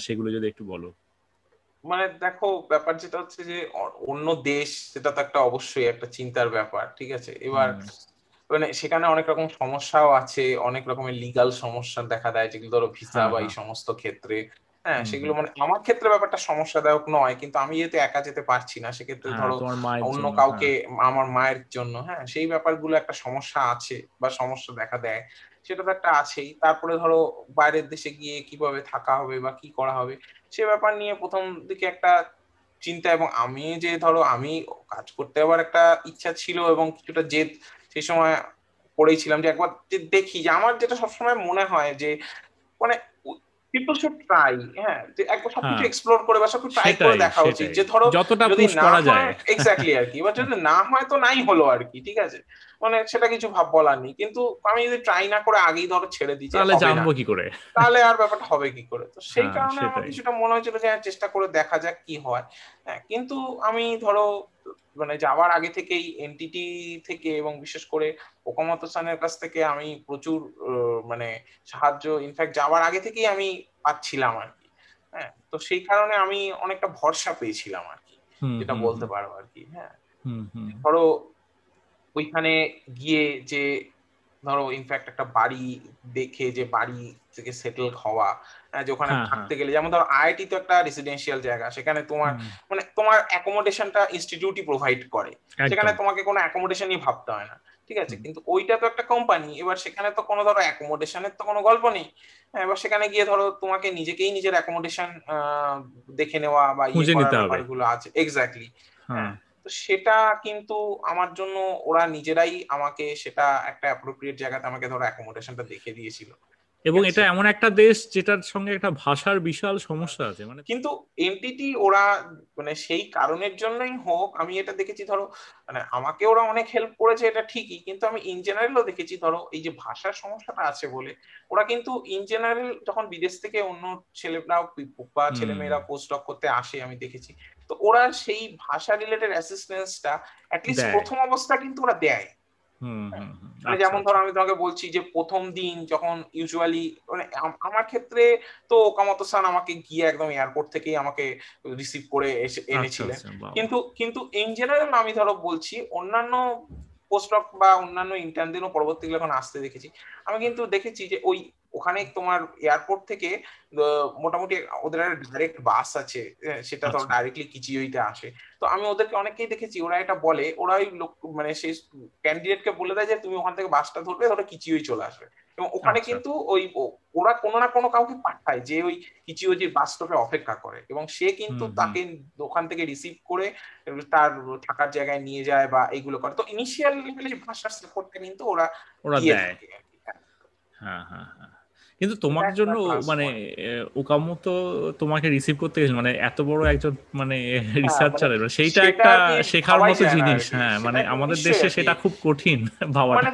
সেগুলো যদি একটু বলো। মানে দেখো ব্যাপার যেটা হচ্ছে যে অন্য দেশ সেটা তো একটা অবশ্যই একটা চিন্তার ব্যাপার ঠিক আছে? এবার মানে সেখানে অনেক রকম সমস্যাও আছে অনেক রকমের লিগাল সমস্যা দেখা দেয় যেগুলো ধরো ভিসা হ্যাঁ, বা এই হ্যাঁ। সমস্ত ক্ষেত্রে। হ্যাঁ সেগুলো মানে আমার ক্ষেত্রে ব্যাপারটা সমস্যাদায়ক নয় কিন্তু আমি যেহেতু একা যেতে পারছি না সেক্ষেত্রে হ্যাঁ, ধরো অন্য কাউকে হ্যাঁ। আমার মায়ের জন্য হ্যাঁ সেই ব্যাপারগুলো একটা সমস্যা আছে বা সমস্যা দেখা দেয় সেটা তো একটা আছেই তারপরে ধরো বাইরের দেশে গিয়ে কীভাবে থাকা হবে বা কি করা হবে সে ব্যাপার নিয়ে প্রথম দিকে একটা চিন্তা এবং আমি যে ধরো আমি কাজ করতে আবার একটা ইচ্ছা ছিল এবং কিছুটা জেদ সেই সময় পড়েছিলাম যে একবার দেখি যে আমার যেটা সবসময় মনে হয় যে মানে পিপল শুড ট্রাই হ্যাঁ যে একবার সবকিছু এক্সপ্লোর হ্যাঁ। করে বা সবকিছু ট্রাই করে দেখা উচিত যে ধরো যতটা পুশ করা যায়। এক্স্যাক্টলি আর কি। এবার যদি না হয় তো নাই হলো আর কি ঠিক আছে? মানে সেটা কিছু ভাব বলার নেই। কিন্তু আমি যদি ট্রাই না করে আগেই ধরো ছেড়ে দিই তাহলে জানব কি করে? তাহলে আর ব্যাপারটা হবে কি করে? তো সেই হ্যাঁ, কারণে আমার কিছুটা মনে হয়েছিল যে হ্যাঁ, চেষ্টা করে দেখা যাক কি হয়। হ্যাঁ কিন্তু আমি ধরো মানে যাওয়ার আগে থেকেই এনটিটি থেকে এবং বিশেষ করে ওকামতো সানের কাছ থেকে আমি প্রচুর মানে সাহায্য ইনফ্যাক্ট যাওয়ার আগে থেকেই আমি পাচ্ছিলাম আর কি। হ্যাঁ তো সেই কারণে আমি অনেকটা ভরসা পেয়েছিলাম আর কি যেটা বলতে পারব আর কি হ্যাঁ। ধরো ওইখানে গিয়ে যে ধরো ইনফ্যাক্ট একটা বাড়ি দেখে যে বাড়ি থেকে সেটেল হওয়া যে ওখানে হ্যাঁ, থাকতে হ্যাঁ। গেলে। যেমন ধরো আইআইটি তো একটা রেসিডেন্সিয়াল জায়গা। সেখানে তোমার মানে তোমার অ্যাকোমোডেশনটা ইনস্টিটিউটই প্রোভাইড করে। সেখানে তোমাকে কোনো ভাবতে হয় না। ঠিক আছে? কিন্তু ওইটা তো একটা কোম্পানি এবার সেখানে তো কোনো ধরো অ্যাকোমোডেশনের তো কোনো গল্প নেই। এবার সেখানে গিয়ে ধরো তোমাকে নিজেকেই নিজের অ্যাকোমোডেশন দেখে নেওয়া বা ইয়ে গুলো আছে। এক্স্যাক্টলি হ্যাঁ। তো সেটা কিন্তু আমার জন্য ওরা নিজেরাই আমাকে সেটা একটা অ্যাপ্রোপ্রিয়েট জায়গাতে আমাকে ধরো অ্যাকোমোডেশনটা দেখে দিয়েছিল। এবং এটা এমন একটা দেশ যেটার সঙ্গে একটা ভাষার বিশাল সমস্যা আছে মানে কিন্তু এনটিটি ওরা মানে সেই কারণের জন্যই হোক আমি এটা দেখেছি ধরো মানে আমাকে ওরা অনেক হেল্প করেছে এটা ঠিকই কিন্তু আমি ইন জেনারেলও দেখেছি ধরো এই যে ভাষার সমস্যাটা আছে বলে ওরা কিন্তু ইন জেনারেল যখন বিদেশ থেকে অন্য ছেলেরাও বা ছেলেমেয়েরা পোস্ট ডক করতে আসে আমি দেখেছি তো ওরা সেই ভাষা রিলেটেড অ্যাসিস্ট্যান্সটা অ্যাটলিস্ট প্রথম অবস্থা কিন্তু ওরা দেয়। যেমন ধরো আচ্ছা। আমি তোমাকে বলছি যে প্রথম দিন যখন ইউজুয়ালি মানে আমার ক্ষেত্রে তো ওকামতো সান আমাকে গিয়ে একদম এয়ারপোর্ট থেকেই আমাকে রিসিভ করে আচ্ছা, এনেছিলেন। কিন্তু কিন্তু ইন জেনারেল আমি ধরো বলছি অন্যান্য পোস্ট অফ বা অন্যান্য ইন্টার্নদেরও পরবর্তীকালে এখন আসতে দেখেছি। আমি কিন্তু দেখেছি যে ওই ওখানে তোমার এয়ারপোর্ট থেকে মোটামুটি ওদের একটা ডাইরেক্ট বাস আছে সেটা তো ডাইরেক্টলি কিচিওইতে আসে। তো আমি ওদেরকে অনেকেই দেখেছি ওরা এটা বলে ওরা ওই লোক মানে সেই ক্যান্ডিডেটকে বলে দেয় যে তুমি ওখান থেকে বাসটা ধরবে ধরো কিচিওই চলে আসবে। এবং ওখানে আচ্ছা। কিন্তু ওই ওরা কোনো না কোনো কাউকে পাঠায় যে ওই কিচিও যে বাস স্টপে অপেক্ষা করে। এবং সে কিন্তু তাকে ওখান থেকে রিসিভ করে তার থাকার জায়গায় নিয়ে যায় বা এইগুলো করে। তো ইনিশিয়াল লেভেলে ভাষার সাপোর্টটা কিন্তু ওরা ওরা দেয় হ্যাঁ হ্যাঁ হ্যাঁ। কিন্তু তোমার জন্য মানে ওকামো তো তোমাকে রিসিভ করতে গেছিল। মানে এত বড় একজন মানে রিসার্চার হ্যাঁ, মানে সেইটা একটা শেখার মতো জিনিস। হ্যাঁ মানে আমাদের দেশে সেটা খুব কঠিন ভাবাটা।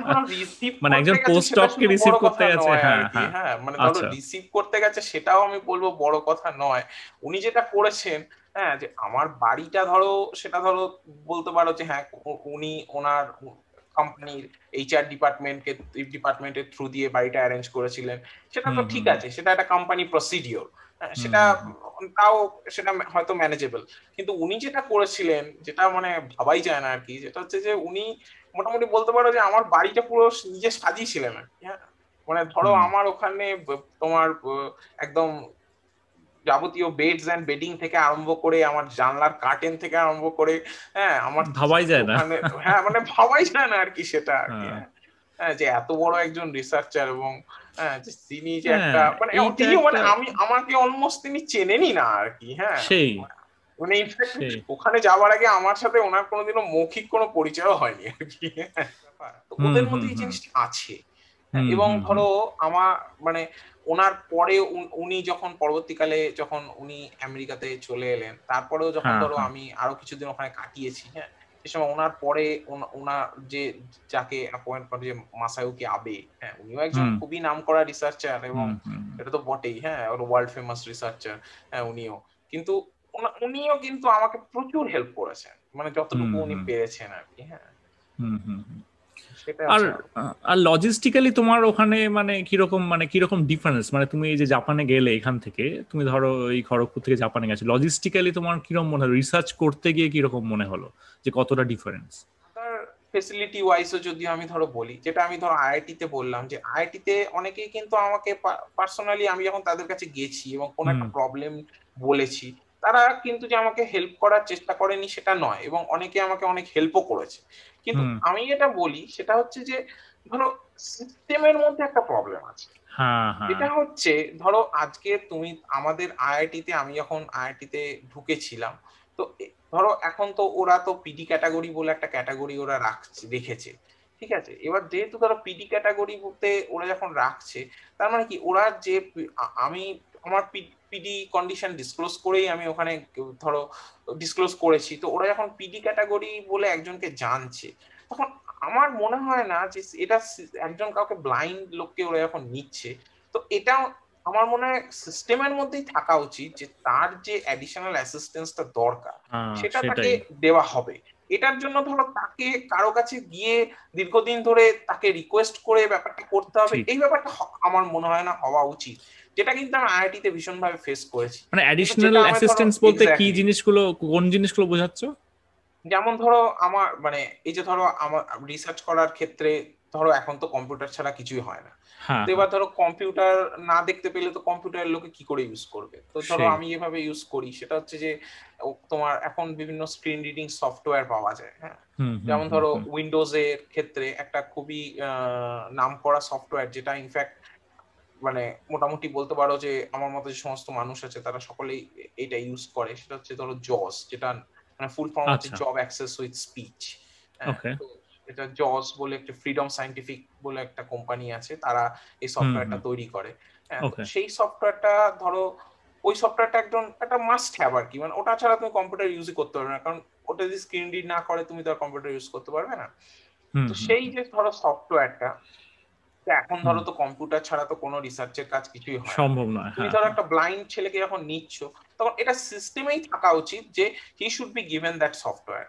মানে একজন পোস্ট কে রিসিভ করতে গেছে। হ্যাঁ হ্যাঁ, হ্যাঁ মানে ধরো রিসিভ আচ্ছা। করতে গেছে সেটাও আমি বলব বড় কথা নয়। উনি যেটা করেছেন হ্যাঁ যে আমার বাড়িটা ধরো সেটা ধরো বলতে পারো যে হ্যাঁ উনি ওনার কোম্পানির এইচআর ডিপার্টমেন্টকে ডিপার্টমেন্টের থ্রু দিয়ে বাড়িটা অ্যারেঞ্জ করেছিলেন। সেটা তো ঠিক আছে সেটা একটা কোম্পানি প্রসিডিওর সেটা তাও সেটা হয়তো ম্যানেজেবল কিন্তু উনি যেটা করেছিলেন যেটা মানে ভাবাই যায় না আর কি যেটা হচ্ছে যে উনি মোটামুটি বলতে পারো যে আমার বাড়িটা পুরো নিজে সাজিয়েছিলেন আর কি হ্যাঁ। মানে ধরো আমার ওখানে তোমার একদম যাবতীয় বেডস এন্ড বেডিং থেকে আরম্ভ করে আমার জানলার কার্টেন থেকে আরম্ভ করে হ্যাঁ আমার ভাবাই যায় না। হ্যাঁ মানে ভাবাই যায় না আর কি সেটা আর কি হ্যাঁ, হ্যাঁ। যে এত বড় একজন রিসার্চার এবং হ্যাঁ তিনি যে হ্যাঁ, একটা মানে তিনি মানে আমি আমাকে অলমোস্ট তিনি চেনেনই না আর কি হ্যাঁ। সেই মানে ইনফ্যাক্ট ওখানে যাওয়ার আগে আমার সাথে ওনার কোনোদিনও মৌখিক কোনো পরিচয় হয়নি আর কি ওদের মধ্যে এই জিনিসটা আছে এবং ধরো আমার মানে ওনার পরে উনি যখন পরবর্তীকালে যখন উনি আমেরিকাতে চলে এলেন তারপরেও যখন হ্যাঁ, ধরো হ্যাঁ। আমি আরও কিছুদিন ওখানে কাটিয়েছি হ্যাঁ সে সময় ওনার পরে ওনার যে যাকে অ্যাপয়েন্ট করে যে মাসায়ুকি আবে হ্যাঁ উনিও একজন খুবই নাম করা রিসার্চার এবং এটা তো বটেই হ্যাঁ ওর ওয়ার্ল্ড ফেমাস রিসার্চার হ্যাঁ উনিও। কিন্তু উনিও কিন্তু আমাকে প্রচুর হেল্প করেছেন মানে যতটুকু উনি পেরেছেন আর কি হ্যাঁ। আর আর লজিস্টিক্যালি তোমার ওখানে মানে কীরকম মানে কীরকম ডিফারেন্স মানে তুমি এই যে জাপানে গেলে এখান থেকে তুমি ধরো এই খড়গপুর থেকে জাপানে গেছো লজিস্টিক্যালি তোমার কীরকম মনে হলো? রিসার্চ করতে গিয়ে কীরকম মনে হলো যে কতটা ডিফারেন্স ফেসিলিটি ওয়াইজও যদি আমি ধরো বলি যেটা আমি ধরো আইআইটি তে বললাম যে আইআইটি তে অনেকেই কিন্তু আমাকে পার্সোনালি আমি যখন তাদের কাছে গেছি এবং কোনো একটা প্রবলেম বলেছি তারা কিন্তু যে আমাকে হেল্প করার চেষ্টা করেনি সেটা নয় এবং অনেকে আমাকে অনেক হেল্পও করেছে। কিন্তু আমি যেটা বলি সেটা হচ্ছে যে ধরো সিস্টেমের মধ্যে একটা প্রবলেম আছে। হ্যাঁ, হ্যাঁ। এটা হচ্ছে ধরো আজকে তুমি আমাদের আইআইটি তে আমি যখন আইআইটি তে ঢুকেছিলাম তো ধরো এখন তো ওরা তো পিডি ক্যাটাগরি বলে একটা ক্যাটাগরি ওরা রাখছে রেখেছে। ঠিক আছে? এবার যেহেতু ধরো পিডি ক্যাটাগরি বলতে ওরা যখন রাখছে তার মানে কি? ওরা যে আমি আমার পিডি কন্ডিশন ডিসক্লোজ করেই আমি ওখানে ধরো ডিসক্লোজ করেছি। তো ওরা যখন পিডি ক্যাটাগরি বলে একজনকে জানছে তখন আমার মনে হয় না যে এটা একজন কাউকে ব্লাইন্ড লোককে ওরা যখন নিচ্ছে তো এটা আমার মনে হয় সিস্টেমের মধ্যেই থাকা উচিত যে তার যে অ্যাডিশনাল অ্যাসিস্ট্যান্সটা দরকার হ্যাঁ, সেটা তাকে দেওয়া হবে। এটার জন্য ধরো তাকে কারও কাছে গিয়ে দীর্ঘদিন ধরে তাকে রিকোয়েস্ট করে ব্যাপারটা করতে হবে এই ব্যাপারটা আমার মনে হয় না হওয়া উচিত। যেটা কিন্তু আমি আইআইটি তে ভীষণ ভাবে ফেস করেছি। মানে অ্যাডিশনাল অ্যাসিস্ট্যান্স বলতে কি জিনিসগুলো কোন জিনিসগুলো বোঝাচ্ছ? যেমন ধরো আমার মানে এই যে ধরো আমার রিসার্চ করার ক্ষেত্রে ধরো এখন তো কম্পিউটার ছাড়া কিছুই হয় না। হ্যাঁ, তো এবার। ধরো কম্পিউটার না দেখতে পেলে তো কম্পিউটারের লোকে কি করে ইউজ করবে? তো ধরো আমি এভাবে ইউজ করি সেটা হচ্ছে যে তোমার এখন বিভিন্ন স্ক্রিন রিডিং সফটওয়্যার পাওয়া যায় হ্যাঁ? যেমন ধরো উইন্ডোজ এর ক্ষেত্রে একটা খুবই নাম করা সফটওয়্যার যেটা ইনফ্যাক্ট মানে মোটামুটি বলতে পারো যে আমার মতো যে সমস্ত মানুষ আছে তারা সকলেই এটা ইউজ করে সেটা হচ্ছে ধরো জস যেটা মানে ফুল ফর্ম হচ্ছে জব অ্যাক্সেস উইথ স্পিচ এটা জস বলে একটা ফ্রিডম সাইন্টিফিক বলে একটা কোম্পানি আছে তারা এই সফটওয়্যারটা তৈরি করে। হ্যাঁ, সেই সফটওয়্যারটা ধরো ওই সফটওয়্যারটা একদম একটা মাস্ট হ্যাভ আর কি। মানে ওটা ছাড়া তুমি কম্পিউটার ইউজই করতে পারবে না কারণ ওটা যদি স্ক্রিন রিড না করে তুমি তো আর কম্পিউটার ইউজ করতে পারবে না। তো সেই যে ধরো সফটওয়্যারটা এখন ধরো তো কম্পিউটার ছাড়া তো কোনো রিসার্চের কাজ কিছুই হয় সম্ভব নয় তুমি হ্যাঁ, ধরো। একটা ব্লাইন্ড ছেলেকে যখন নিচ্ছ তখন এটা সিস্টেমেই থাকা উচিত যে he should be given that software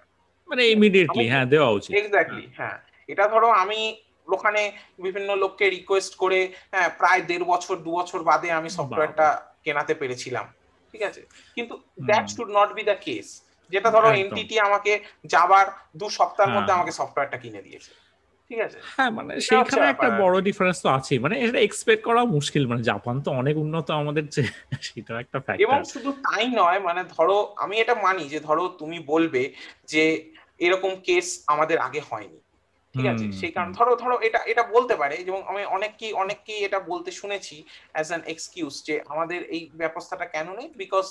মানে ইমিডিয়েটলি হ্যাঁ দেওয়া উচিত। এক্স্যাক্টলি হ্যাঁ। এটা ধরো আমি ওখানে বিভিন্ন লোককে রিকোয়েস্ট করে হ্যাঁ প্রায় দেড় বছর দু বছর বাদে আমি সফটওয়্যারটা কেনাতে পেরেছিলাম ঠিক আছে? কিন্তু that should not be the case যেটা ধরো এনটিটি আমাকে যাবার দু সপ্তাহের মধ্যে হ্যাঁ। আমাকে সফটওয়্যারটা কিনে দিয়েছে। ঠিক আছে? হ্যাঁ মানে সেইখানে একটা বড় ডিফারেন্স তো আছে মানে এটা এক্সপেক্ট করা মুশকিল। মানে জাপান তো অনেক উন্নত আমাদের সেটা একটা ফ্যাক্টর এবং শুধু তাই নয় মানে ধরো আমি এটা মানি যে ধরো তুমি বলবে যে এরকম কেস আমাদের আগে হয়নি। ঠিক আছে? সেই কারণ ধরো ধরো এটা এটা বলতে পারে। এবং আমি অনেককেই অনেককেই এটা বলতে শুনেছি অ্যাজ অ্যান এক্সকিউজ যে আমাদের এই ব্যবস্থাটা কেন নেই? Because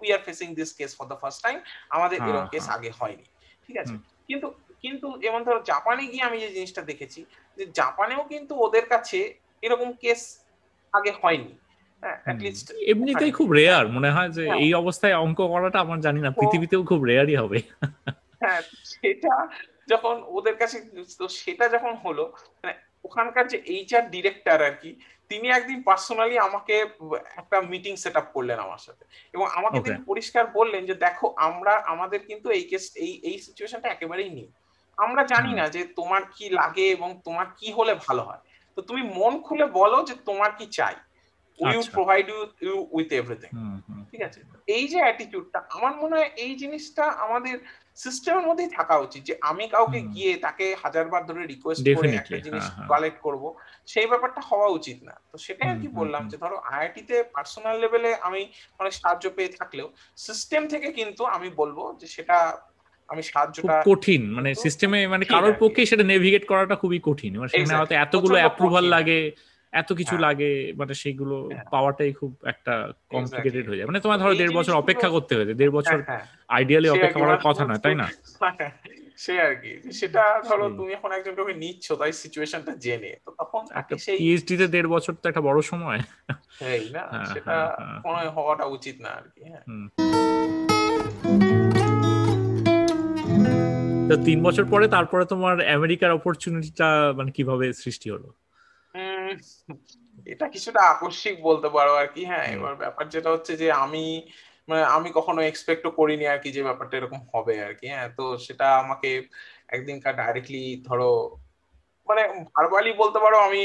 we are facing this case for the first time আমাদের হ্যাঁ, এরকম কেস হ্যাঁ। আগে হয়নি। ঠিক আছে? কিন্তু কিন্তু যেমন ধরো জাপানে গিয়ে আমি যে জিনিসটা দেখেছি যে জাপানেও কিন্তু ওদের কাছে এরকম কেস আগে হয়নি। হ্যাঁ, এমনিতেই খুব রেয়ার মনে হয় যে এই অবস্থায় অঙ্ক করাটা আমার জানি না পৃথিবীতেও খুব রেয়ারই হবে। হ্যাঁ সেটা যখন ওদের কাছে তো সেটা যখন হলো মানে ওখানকার যে এইচআর ডিরেক্টর আর কি তিনি একদিন পার্সোনালি আমাকে একটা মিটিং সেট আপ করলেন আমার সাথে। এবং আমাকে তিনি পরিষ্কার বললেন যে দেখো আমরা আমাদের কিন্তু এই কেস এই এই সিচুয়েশনটা একেবারেই নেই। আমরা জানি না যে তোমার কি লাগে এবং তোমার কি হলে ভালো হয়। তো তুমি মন খুলে বলো যে তোমার কি চাই। We provide you you with everything ঠিক আছে? এই যে অ্যাটিটিউডটা আমার মনে হয় এই জিনিসটা আমাদের সিস্টেমের মধ্যেই থাকা উচিত যে আমি কাউকে গিয়ে তাকে হাজারবার ধরে রিকোয়েস্ট করে একটা জিনিস কালেক্ট হ্যাঁ, হ্যাঁ। করব সেই ব্যাপারটা হওয়া উচিত না। তো সেটাই আর কি বললাম যে ধরো আইআইটি তে পার্সোনাল লেভেলে আমি অনেক সাহায্য পেয়ে থাকলেও সিস্টেম থেকে কিন্তু আমি বলব যে সেটা আমি সাহায্যটা কঠিন মানে সিস্টেমে মানে কারোর পক্ষে সেটা নেভিগেট করাটা খুবই কঠিন মানে সেখানে হয়তো এতগুলো অ্যাপ্রুভাল লাগে এত কিছু হ্যাঁ। লাগে মানে সেগুলো হ্যাঁ। পাওয়াটাই খুব একটা কমপ্লিকেটেড হয়ে যায়। মানে তোমার ধরো দেড় বছর অপেক্ষা করতে হয়েছে দেড় বছর আইডিয়ালি হ্যাঁ, অপেক্ষা করার কথা নয় তাই না? সে আর কি। সেটা ধরো তুমি এখন একজন কাউকে নিচ্ছ তাই সিচুয়েশনটা জেনে তো তখন একটা পিএইচডি তে দেড় বছর তো একটা বড় সময়। সেই না সেটা কোনো হওয়াটা উচিত না আর কি হ্যাঁ। তো তিন বছর পরে তারপরে তোমার আমেরিকার অপরচুনিটিটা মানে কীভাবে সৃষ্টি হলো? এটা কিছুটা আকস্মিক বলতে পারো আর কি হ্যাঁ এবার ব্যাপার যেটা হচ্ছে যে আমি মানে আমি কখনো এক্সপেক্টও করিনি আর কি যে ব্যাপারটা এরকম হবে আর কি হ্যাঁ তো সেটা আমাকে একদিনকার ডাইরেক্টলি ধরো মানে ভার্বালি বলতে পারো আমি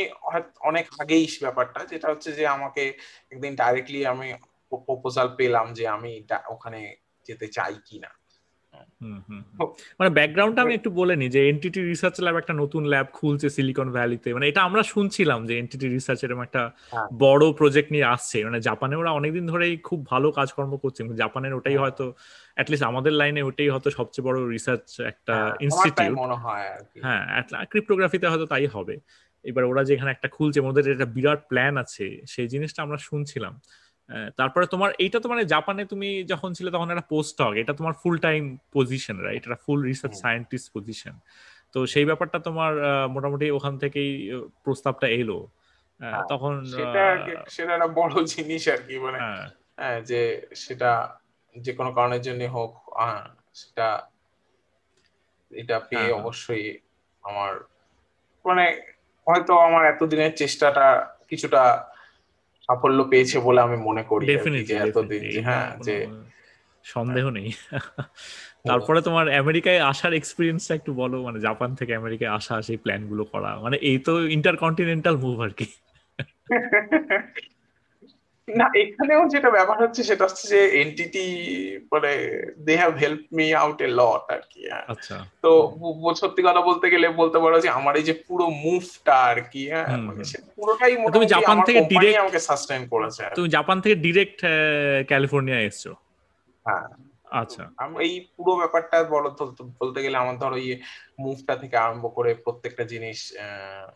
অনেক আগেই ব্যাপারটা যেটা হচ্ছে যে আমাকে একদিন ডাইরেক্টলি আমি প্রপোজাল পেলাম যে আমি ওখানে যেতে চাই কিনা। মানে ব্যাকগ্রাউন্ডটা আমি একটু বলে নি যে এনটিটি রিসার্চ ল্যাব একটা নতুন ল্যাব খুলছে সিলিকন ভ্যালিতে মানে এটা আমরা শুনছিলাম যে এনটিটি রিসার্চ এরকম একটা হ্যাঁ। বড় প্রজেক্ট নিয়ে আসছে। মানে জাপানে ওরা অনেকদিন ধরেই খুব ভালো কাজকর্ম করছে। জাপানের ওটাই হ্যাঁ। হয়তো অ্যাটলিস্ট আমাদের লাইনে ওটাই হয়তো সবচেয়ে বড় রিসার্চ একটা ইনস্টিটিউট হ্যাঁ ক্রিপ্টোগ্রাফিতে হ্যাঁ, হয়তো তাই হবে। এবার ওরা যেখানে একটা খুলছে ওদের একটা বিরাট প্ল্যান আছে সেই জিনিসটা আমরা শুনছিলাম। তারপরে তোমার এইটা তো মানে জাপানে তুমি যখন ছিলে তখন একটা পোস্ট হক এটা তোমার ফুল টাইম পজিশন রাইট এটা ফুল রিসার্চ সায়েন্টিস্ট পজিশন তো সেই ব্যাপারটা তোমার মোটামুটি ওখান থেকেই প্রস্তাবটা এলো। হ্যাঁ, তখন সেটা সেটা একটা বড় জিনিস আর কি মানে হ্যাঁ। হ্যাঁ, যে সেটা যে কোনো কারণের জন্য হোক সেটা এটা পেয়ে অবশ্যই আমার মানে হয়তো আমার এতদিনের চেষ্টাটা কিছুটা সাফল্য পেয়েছে বলে আমি মনে করি এতদিন হ্যাঁ যে সন্দেহ নেই। তারপরে তোমার আমেরিকায় আসার এক্সপিরিয়েন্সটা একটু বলো মানে জাপান থেকে আমেরিকায় আসা সেই প্ল্যানগুলো করা মানে এই তো ইন্টারকন্টিনেন্টাল মুভ আর কি। না এখানেও যেটা ব্যাপার হচ্ছে সেটা হচ্ছে যে এনটিটি মানে they have help me out a lot আর কি তো সত্যি কথা বলতে গেলে বলতে পারো যে আমার এই যে পুরো মুভটা আর কি হ্যাঁ মানে পুরোটাই তুমি জাপান থেকে ডিরেক্ট আমাকে সাস্টেইন করেছে তুমি জাপান থেকে ডিরেক্ট ক্যালিফোর্নিয়া এসছো। হ্যাঁ। আচ্ছা। এই পুরো ব্যাপারটা বলো বলতে গেলে আমার ধরো ইয়ে মুভটা থেকে আরম্ভ করে প্রত্যেকটা জিনিস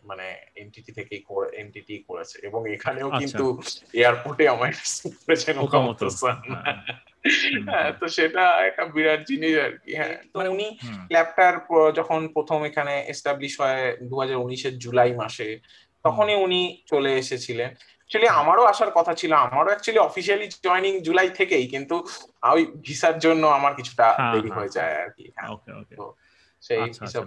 মানে এনটিটি থেকেই এনটিটি করেছে। এবং এখানেও আচ্ছা। কিন্তু এয়ারপোর্টে আমার করেছেন হ্যাঁ। হ্যাঁ তো সেটা একটা বিরাট জিনিস আর কি হ্যাঁ। তো মানে উনি ল্যাপটার যখন প্রথম এখানে এস্টাবলিশ হয় দু হাজার উনিশের জুলাই মাসে তখনই উনি চলে এসেছিলেন। অ্যাকচুয়ালি আমারও আসার কথা ছিল আমারও অ্যাকচুয়ালি অফিসিয়ালি জয়নিং জুলাই থেকেই কিন্তু ওই ভিসার জন্য আমার কিছুটা হ্যাঁ, দেরি হ্যাঁ, হয়ে যায় আর কি হ্যাঁ। আচ্ছা, আচ্ছা,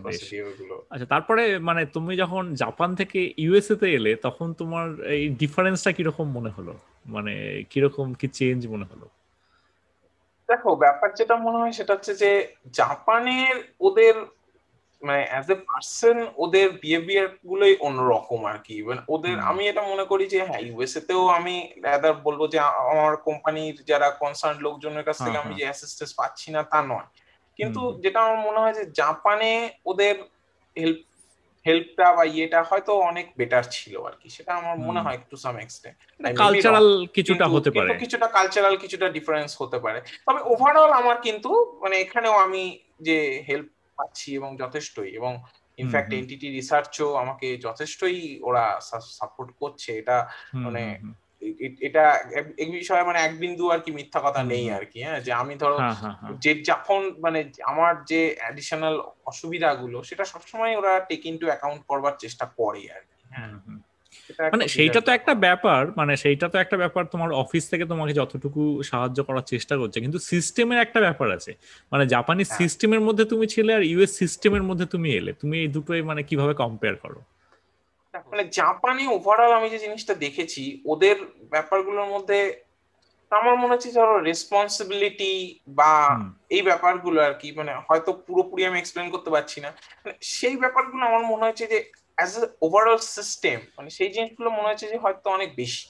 আচ্ছা তারপরে মানে তুমি যখন জাপান থেকে ইউএসএ তে এলে তখন তোমার এই ডিফারেন্সটা কীরকম মনে হলো? মানে কীরকম কি চেঞ্জ মনে হলো? দেখো ব্যাপার যেটা মনে হয় সেটা হচ্ছে যে জাপানের ওদের মানে অ্যাজ এ পার্সন ওদের বিহেভিয়ার গুলোই অন্যরকম আর কি মানে ওদের আমি এটা মনে করি যে হ্যাঁ ইউএসএ তেও আমি রাদার বলব যে আমার কোম্পানির যারা কনসার্ন লোকজনের কাছ থেকে আমি যে অ্যাসিস্ট্যান্স পাচ্ছি না তা নয়। কিন্তু যেটা আমার মনে হয় যে জাপানে ওদের হেল্প হেল্পটা বা ইয়েটা হয়তো অনেক বেটার ছিল আর কি সেটা আমার মনে হয় একটু সাম এক্সটেন্ট কালচারাল কিছুটা হতে পারে। কিছুটা কালচারাল কিছুটা ডিফারেন্স হতে পারে। তবে ওভারঅল আমার কিন্তু মানে এখানেও আমি যে হেল্প পাচ্ছি এবং যথেষ্টই। এবং ইনফ্যাক্ট এনটিটি রিসার্চও আমাকে যথেষ্টই ওরা সাপোর্ট করছে। এটা মানে এটা এই বিষয়ে মানে এক বিন্দু আর কি মিথ্যা কথা নেই আর কি হ্যাঁ? যে আমি ধরো হ্যাঁ, হ্যাঁ, হ্যাঁ। যে যখন মানে আমার যে অ্যাডিশনাল অসুবিধাগুলো সেটা সবসময় ওরা টেক ইনটু অ্যাকাউন্ট করবার চেষ্টা করে আর কি হ্যাঁ মানে সেইটা তো একটা ব্যাপার মানে সেইটা তো একটা ব্যাপার তোমার অফিস থেকে তোমাকে যতটুকু সাহায্য করার চেষ্টা করছে কিন্তু সিস্টেমের একটা ব্যাপার আছে। মানে জাপানি সিস্টেমের মধ্যে তুমি ছিলে আর ইউএস সিস্টেমের মধ্যে তুমি এলে তুমি এই দুটোই মানে কীভাবে কম্পেয়ার করো? মানে জাপানি ওভারঅল আমি যে জিনিসটা দেখেছি ওদের ব্যাপারগুলোর মধ্যে আমার মনে হচ্ছে ধরো রেসপন্সিবিলিটি বা এই ব্যাপারগুলো আর কি মানে হয়তো পুরোপুরি আমি এক্সপ্লেন করতে পারছি না। মানে সেই ব্যাপারগুলো আমার মনে হচ্ছে যে অ্যাজ এ ওভারঅল সিস্টেম মানে সেই জিনিসগুলো মনে হচ্ছে যে হয়তো অনেক বেশি।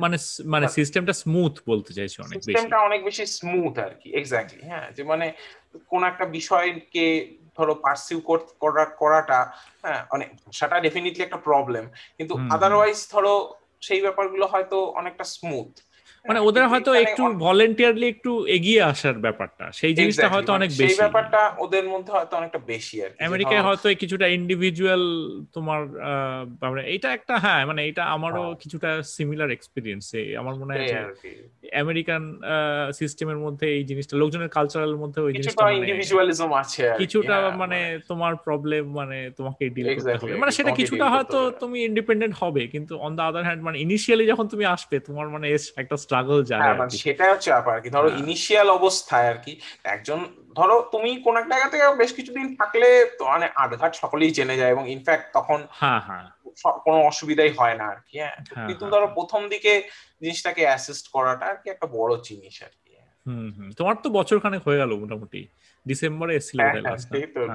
মানে মানে সিস্টেমটা স্মুথ বলতে চাইছো অনেক বেশি। সিস্টেমটা অনেক বেশি স্মুথ আর কি এক্স্যাক্টলি হ্যাঁ যে মানে কোন একটা বিষয়কে ধরো পারসিউ করা করাটা হ্যাঁ অনেক সেটা ডেফিনেটলি একটা প্রবলেম কিন্তু আদারওয়াইজ ধরো সেই ব্যাপারগুলো হয়তো অনেকটা স্মুথ মানে ওদের হয়তো একটু ভলেন্টিয়ারলি একটু এগিয়ে আসার ব্যাপারটা। সেই জিনিসটা হয়তো অনেক বেশি। সেই ব্যাপারটা ওদের মধ্যে হয়তো অনেকটা বেশি আর আমেরিকায় হয়তো কিছুটা ইন্ডিভিজুয়াল তোমার মানে এটা একটা হ্যাঁ মানে এটা আমারও হ্যাঁ। কিছুটা সিমিলার এক্সপিরিয়েন্স আমার মনে হয় আমেরিকান সিস্টেমের মধ্যে এই জিনিসটা লোকজনের কালচারাল মধ্যে ওই জিনিসটা ইন্ডিভিজুয়ালিজম মানে আছে কিছুটা মানে, মানে তোমার প্রবলেম মানে তোমাকে ডিল করতে হবে। মানে সেটা কিছুটা হয়তো তুমি ইন্ডিপেন্ডেন্ট হবে কিন্তু অন দা আদার হ্যান্ড মানে ইনিশিয়ালি যখন তুমি আসবে তোমার মানে একটা স্ট্রাগল জানে হ্যাঁ, মানে সেটা হচ্ছে ব্যাপার আর কি। ধরো ইনিশিয়াল হ্যাঁ। অবস্থায় আর কি একজন ধরো তুমি কোন একটা জায়গা থেকে বেশ কিছুদিন থাকলে মানে আটঘাট সকলেই জেনে যায় এবং ইনফ্যাক্ট তখন হ্যাঁ হ্যাঁ। কোনো অসুবিধাই হয় না আর কি হ্যাঁ, হ্যাঁ কিন্তু ধরো প্রথম দিকে জিনিসটাকে অ্যাসিস্ট করাটা আর কি একটা বড় জিনিস আর কি হুম হুম। তোমার তো বছর খানেক হয়ে গেল মোটামুটি। ডিসেম্বরে এসেছিল